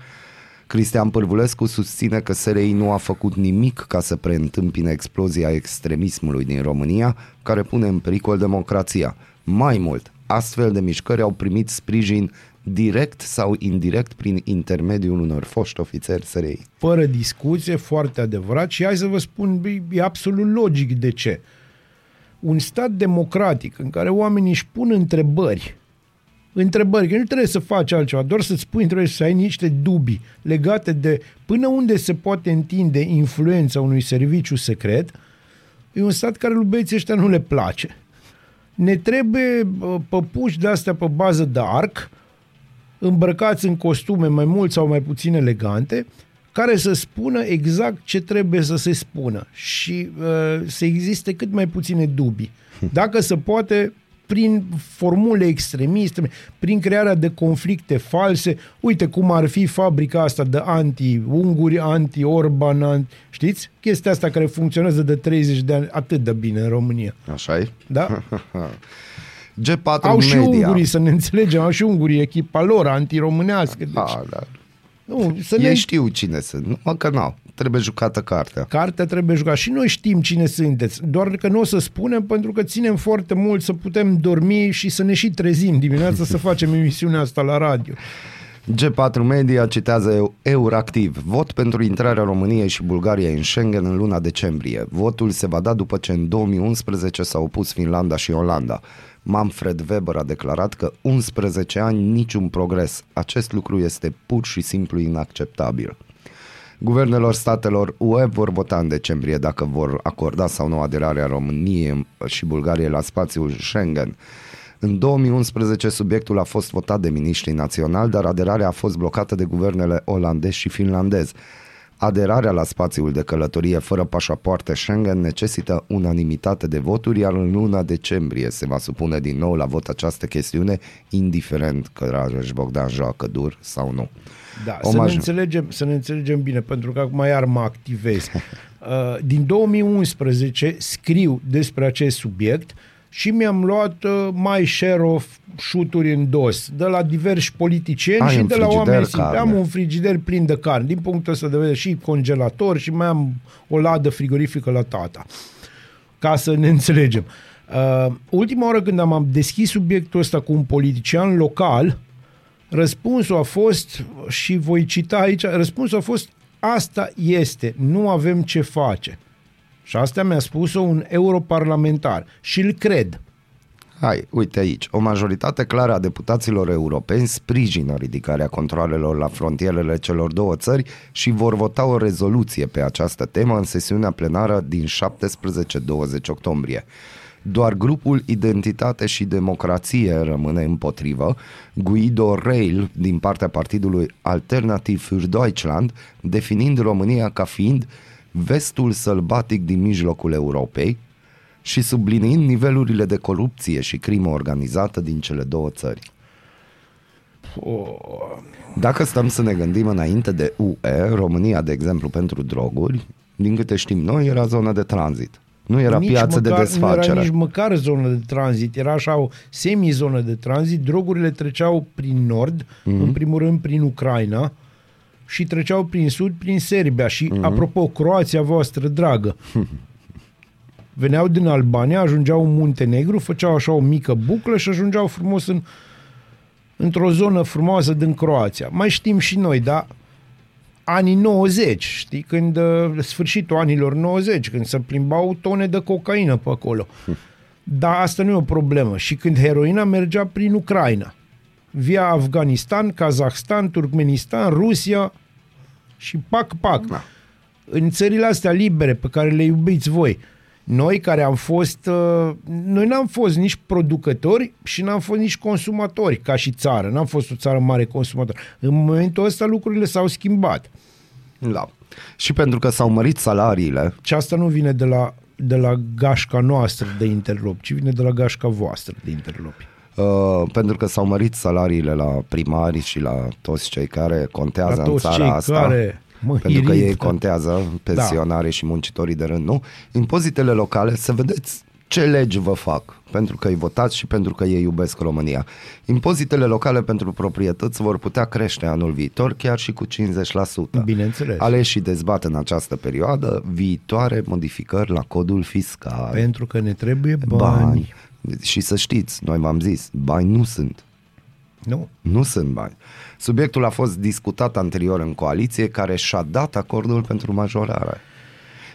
Cristian Pârvulescu susține că SRI nu a făcut nimic ca să preîntâmpine explozia extremismului din România, care pune în pericol democrația. Mai mult, astfel de mișcări au primit sprijin direct sau indirect prin intermediul unor foști ofițeri SRI. Fără discuție, foarte adevărat și hai să vă spun, e- e absolut logic de ce. Un stat democratic în care oamenii își pun întrebări, întrebări, că nu trebuie să faci altceva, doar să-ți pui întrebări și să ai niște dubii legate de până unde se poate întinde influența unui serviciu secret, e un stat care lui băieții ăștia nu le place. Ne trebuie bă, păpuși de astea pe bază de arc, îmbrăcați în costume mai mult sau mai puțin elegante, care să spună exact ce trebuie să se spună și uh, să existe cât mai puține dubii. Dacă se poate, prin formule extremiste, prin crearea de conflicte false, uite cum ar fi fabrica asta de anti-unguri, anti-Orban, anti... știți? Chestia asta care funcționează de 30 de ani atât de bine în România. așa e? Da? G4 Au și Media. ungurii, să ne înțelegem, au și ungurii echipa lor antiromânească. Deci, A, da. nu, să ne Ei știu cine sunt, numai că n-au. Trebuie jucată cartea. Cartea trebuie jucată și noi știm cine sunteți, doar că nu o să spunem pentru că ținem foarte mult să putem dormi și să ne și trezim dimineața să facem emisiunea asta la radio. G4 Media citează Eu- Euractiv. Vot pentru intrarea României și Bulgariei în Schengen în luna decembrie. Votul se va da după ce în 2011 s-au opus Finlanda și Olanda. Manfred Weber a declarat că 11 ani niciun progres. Acest lucru este pur și simplu inacceptabil. Guvernelor statelor UE vor vota în decembrie dacă vor acorda sau nu aderarea României și Bulgariei la spațiul Schengen. În 2011 subiectul a fost votat de miniștrii naționali, dar aderarea a fost blocată de guvernele olandez și finlandez. Aderarea la spațiul de călătorie fără pașapoarte Schengen necesită unanimitate de voturi, iar în luna decembrie se va supune din nou la vot această chestiune, indiferent că Rajesh Bogdan joacă dur sau nu. Da, să ne, Omaj. înțelegem, să ne înțelegem bine, pentru că acum iar mă activez. Uh, Din 2011 scriu despre acest subiect și mi-am luat uh, mai share of șuturi în dos de la diversi politicieni Ai și un de la frigider oameni simpli. carne. Am un frigider plin de carne, din punctul ăsta de vedere și congelator și mai am o ladă frigorifică la tata. Ca să ne înțelegem. Uh, ultima oară când am- am deschis subiectul ăsta cu un politician local, Răspunsul a fost, și voi cita aici, răspunsul a fost asta este, nu avem ce face. Și asta mi-a spus-o un europarlamentar și îl cred. Hai, uite aici. O majoritate clară a deputaților europeni sprijină ridicarea controalelor la frontierele celor două țări și vor vota o rezoluție pe această temă în sesiunea plenară din 17-20 octombrie. Doar grupul Identitate și Democrație rămâne împotrivă. Guido Reil, din partea partidului Alternativ für Deutschland, definind România ca fiind vestul sălbatic din mijlocul Europei, și subliniind nivelurile de corupție și crimă organizată din cele două țări. Dacă stăm să ne gândim înainte de UE, România, de exemplu, pentru droguri, din câte știm noi, era zonă de tranzit. Nu era nici piață de măcar, desfacere. Nu era nici măcar zonă de tranzit, era așa o semi-zonă de tranzit. Drogurile treceau prin nord, Mhm. mm-hmm. în primul rând prin Ucraina și treceau prin sud, prin Serbia. Și, Mhm. mm-hmm. apropo, Croația voastră dragă, veneau din Albania, ajungeau în Muntenegru, făceau așa o mică buclă și ajungeau frumos în, într-o zonă frumoasă din Croația. Mai știm și noi, da? Anii 90, știi, când uh, sfârșitul anilor 90, când se plimbau tone de cocaină pe acolo. Dar asta nu e o problemă. Și când heroina mergea prin Ucraina, via Afganistan, Kazahstan, Turkmenistan, Rusia și pac, pac. Da. În țările astea libere pe care le iubiți voi, noi care am fost, uh, noi n-am fost nici producători și n-am fost nici consumatori ca și țară, n-am fost o țară mare consumator. În momentul ăsta lucrurile s-au schimbat. Da. Și pentru că s-au mărit salariile, Și asta nu vine de la de la gașca noastră de interlopi, ci vine de la gașca voastră de interlopi. Uh, pentru că s-au mărit salariile la primari și la toți cei care contează La în toți țara cei asta. care, mă, pentru că irită. ei contează, pensionarii și muncitorii de rând, nu? Impozitele locale, să vedeți ce legi vă fac, pentru că îi votați și pentru că ei iubesc România. Impozitele locale pentru proprietăți vor putea crește anul viitor chiar și cu 50%. Bineînțeles. Aleșii dezbat în această perioadă viitoare modificări la codul fiscal. Pentru că ne trebuie bani. bani. Și să știți, noi v-am zis, bani nu sunt. Nu. Nu sunt bani. Subiectul a fost discutat anterior în coaliție care și-a dat acordul pentru majorare.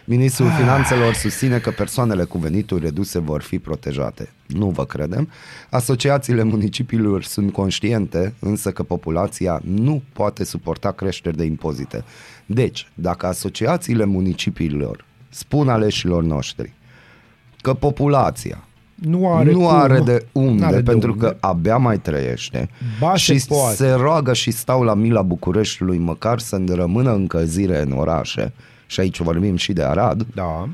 Ministrul Finanțelor susține că persoanele cu venituri reduse vor fi protejate. Nu vă credem. Asociațiile municipiilor sunt conștiente, însă că populația nu poate suporta creșteri de impozite. Deci, dacă asociațiile municipiilor spun aleșilor noștri că populația Nu are, nu cum. are de unde, N-are de pentru unde. că abia mai trăiește Ba, se și poate. se roagă și stau la mila Bucureștiului măcar să rămână încălzire în orașe și aici vorbim și de Arad, Da.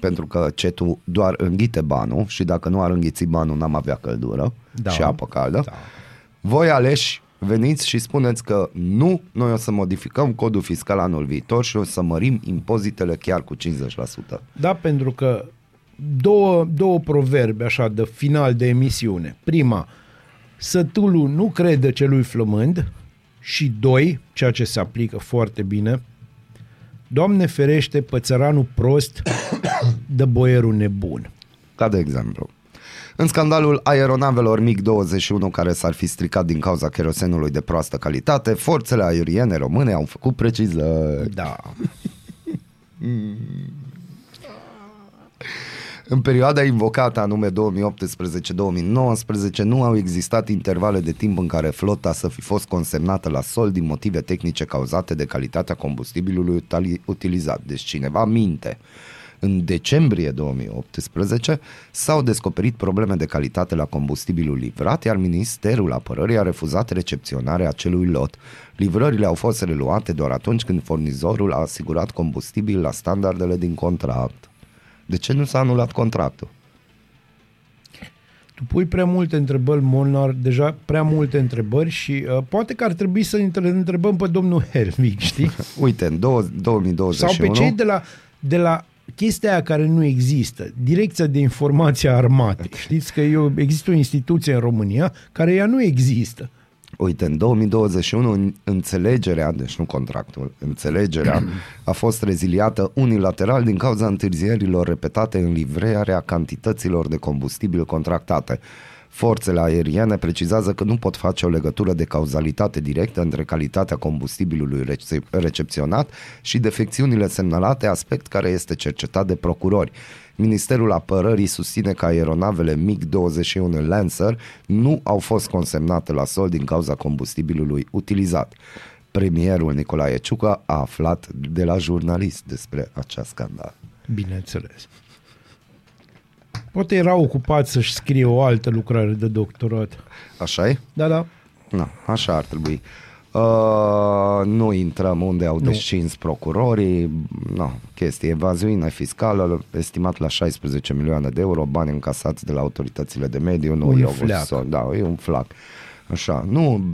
pentru că cetul doar înghite banul și dacă nu ar înghiți banul n-am avea căldură Da. și apă caldă. Da. Voi aleși veniți și spuneți că nu, noi o să modificăm codul fiscal anul viitor și o să mărim impozitele chiar cu 50%. Da, pentru că două, două proverbe așa de final de emisiune. Prima, sătulul nu crede celui flămând și doi, ceea ce se aplică foarte bine, Doamne ferește pe țăranul prost de boierul nebun. Ca de exemplu. În scandalul aeronavelor MiG-21 care s-ar fi stricat din cauza kerosenului de proastă calitate, forțele aeriene române au făcut precizări. Da. În perioada invocată anume 2018-2019 nu au existat intervale de timp în care flota să fi fost consemnată la sol din motive tehnice cauzate de calitatea combustibilului utali- utilizat. Deci cineva minte. În decembrie 2018 s-au descoperit probleme de calitate la combustibilul livrat, iar Ministerul Apărării a refuzat recepționarea acelui lot. Livrările au fost reluate doar atunci când furnizorul a asigurat combustibil la standardele din contract. De ce nu s-a anulat contractul? Tu pui prea multe întrebări, Molnar, deja prea multe întrebări și uh, poate că ar trebui să între- întrebăm pe domnul Helmig, știi? Uite, în două- 2021... Sau pe cei de la, de la chestia aia care nu există, Direcția de Informație a Armatei. Știți că eu, există o instituție în România care ea nu există. Uite, în 2021 în- înțelegerea, deci nu contractul, înțelegerea a fost reziliată unilateral din cauza întârzierilor repetate în livrearea cantităților de combustibil contractate. Forțele aeriene precizează că nu pot face o legătură de cauzalitate directă între calitatea combustibilului rece- recepționat și defecțiunile semnalate, aspect care este cercetat de procurori. Ministerul Apărării susține că aeronavele MiG-21 Lancer nu au fost consemnate la sol din cauza combustibilului utilizat. Premierul Nicolae Ciucă a aflat de la jurnalist despre acest scandal. Bineînțeles. Poate era ocupat să-și scrie o altă lucrare de doctorat. așa e? Da, da. Na, așa ar trebui. Uh, nu intrăm unde au Nu. descins procurorii, no, chestie, evaziune fiscală, estimat la 16 milioane de euro, bani încasați de la autoritățile de mediu, nu Un e o fleac. so- Da, e un flac. Așa, nu,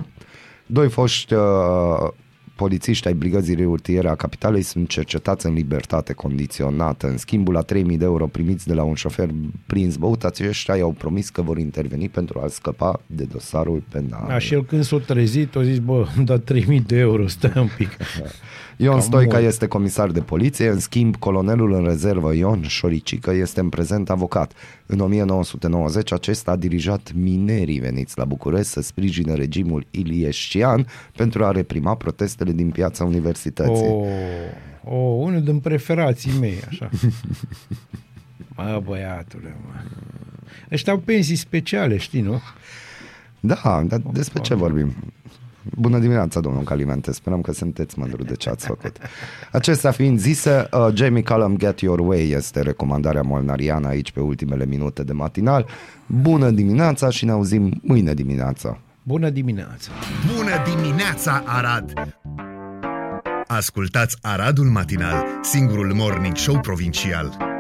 doi foști uh, polițiști ai brigăzii reurtiere a capitalei sunt cercetați în libertate condiționată. În schimbul la 3000 de euro primiți de la un șofer prins băut, aceștia i-au promis că vor interveni pentru a scăpa de dosarul penal. Da, și el când s-a trezit, a zis, bă, îmi da 3000 de euro, stai un pic. Ion Cam Stoica mult. este comisar de poliție, în schimb, colonelul în rezervă Ion Șoricică este în prezent avocat. În 1990 acesta a dirijat minerii veniți la București să sprijine regimul iliescian pentru a reprima protestele din piața universității. O, o, unul din preferații mei, așa. Mă, băiatule, mă. Ăștia au pensii speciale, știi, nu? Da, dar despre ce vorbim? Bună dimineața, domnul Calimente. Sperăm că sunteți mândru de ce ați făcut. Acestea fiind zise, uh, Jamie Cullum Get Your Way este recomandarea molnariană aici pe ultimele minute de matinal. Bună dimineața și ne auzim mâine dimineața. Bună dimineața! Bună dimineața, Arad! Ascultați Aradul Matinal, singurul morning show provincial.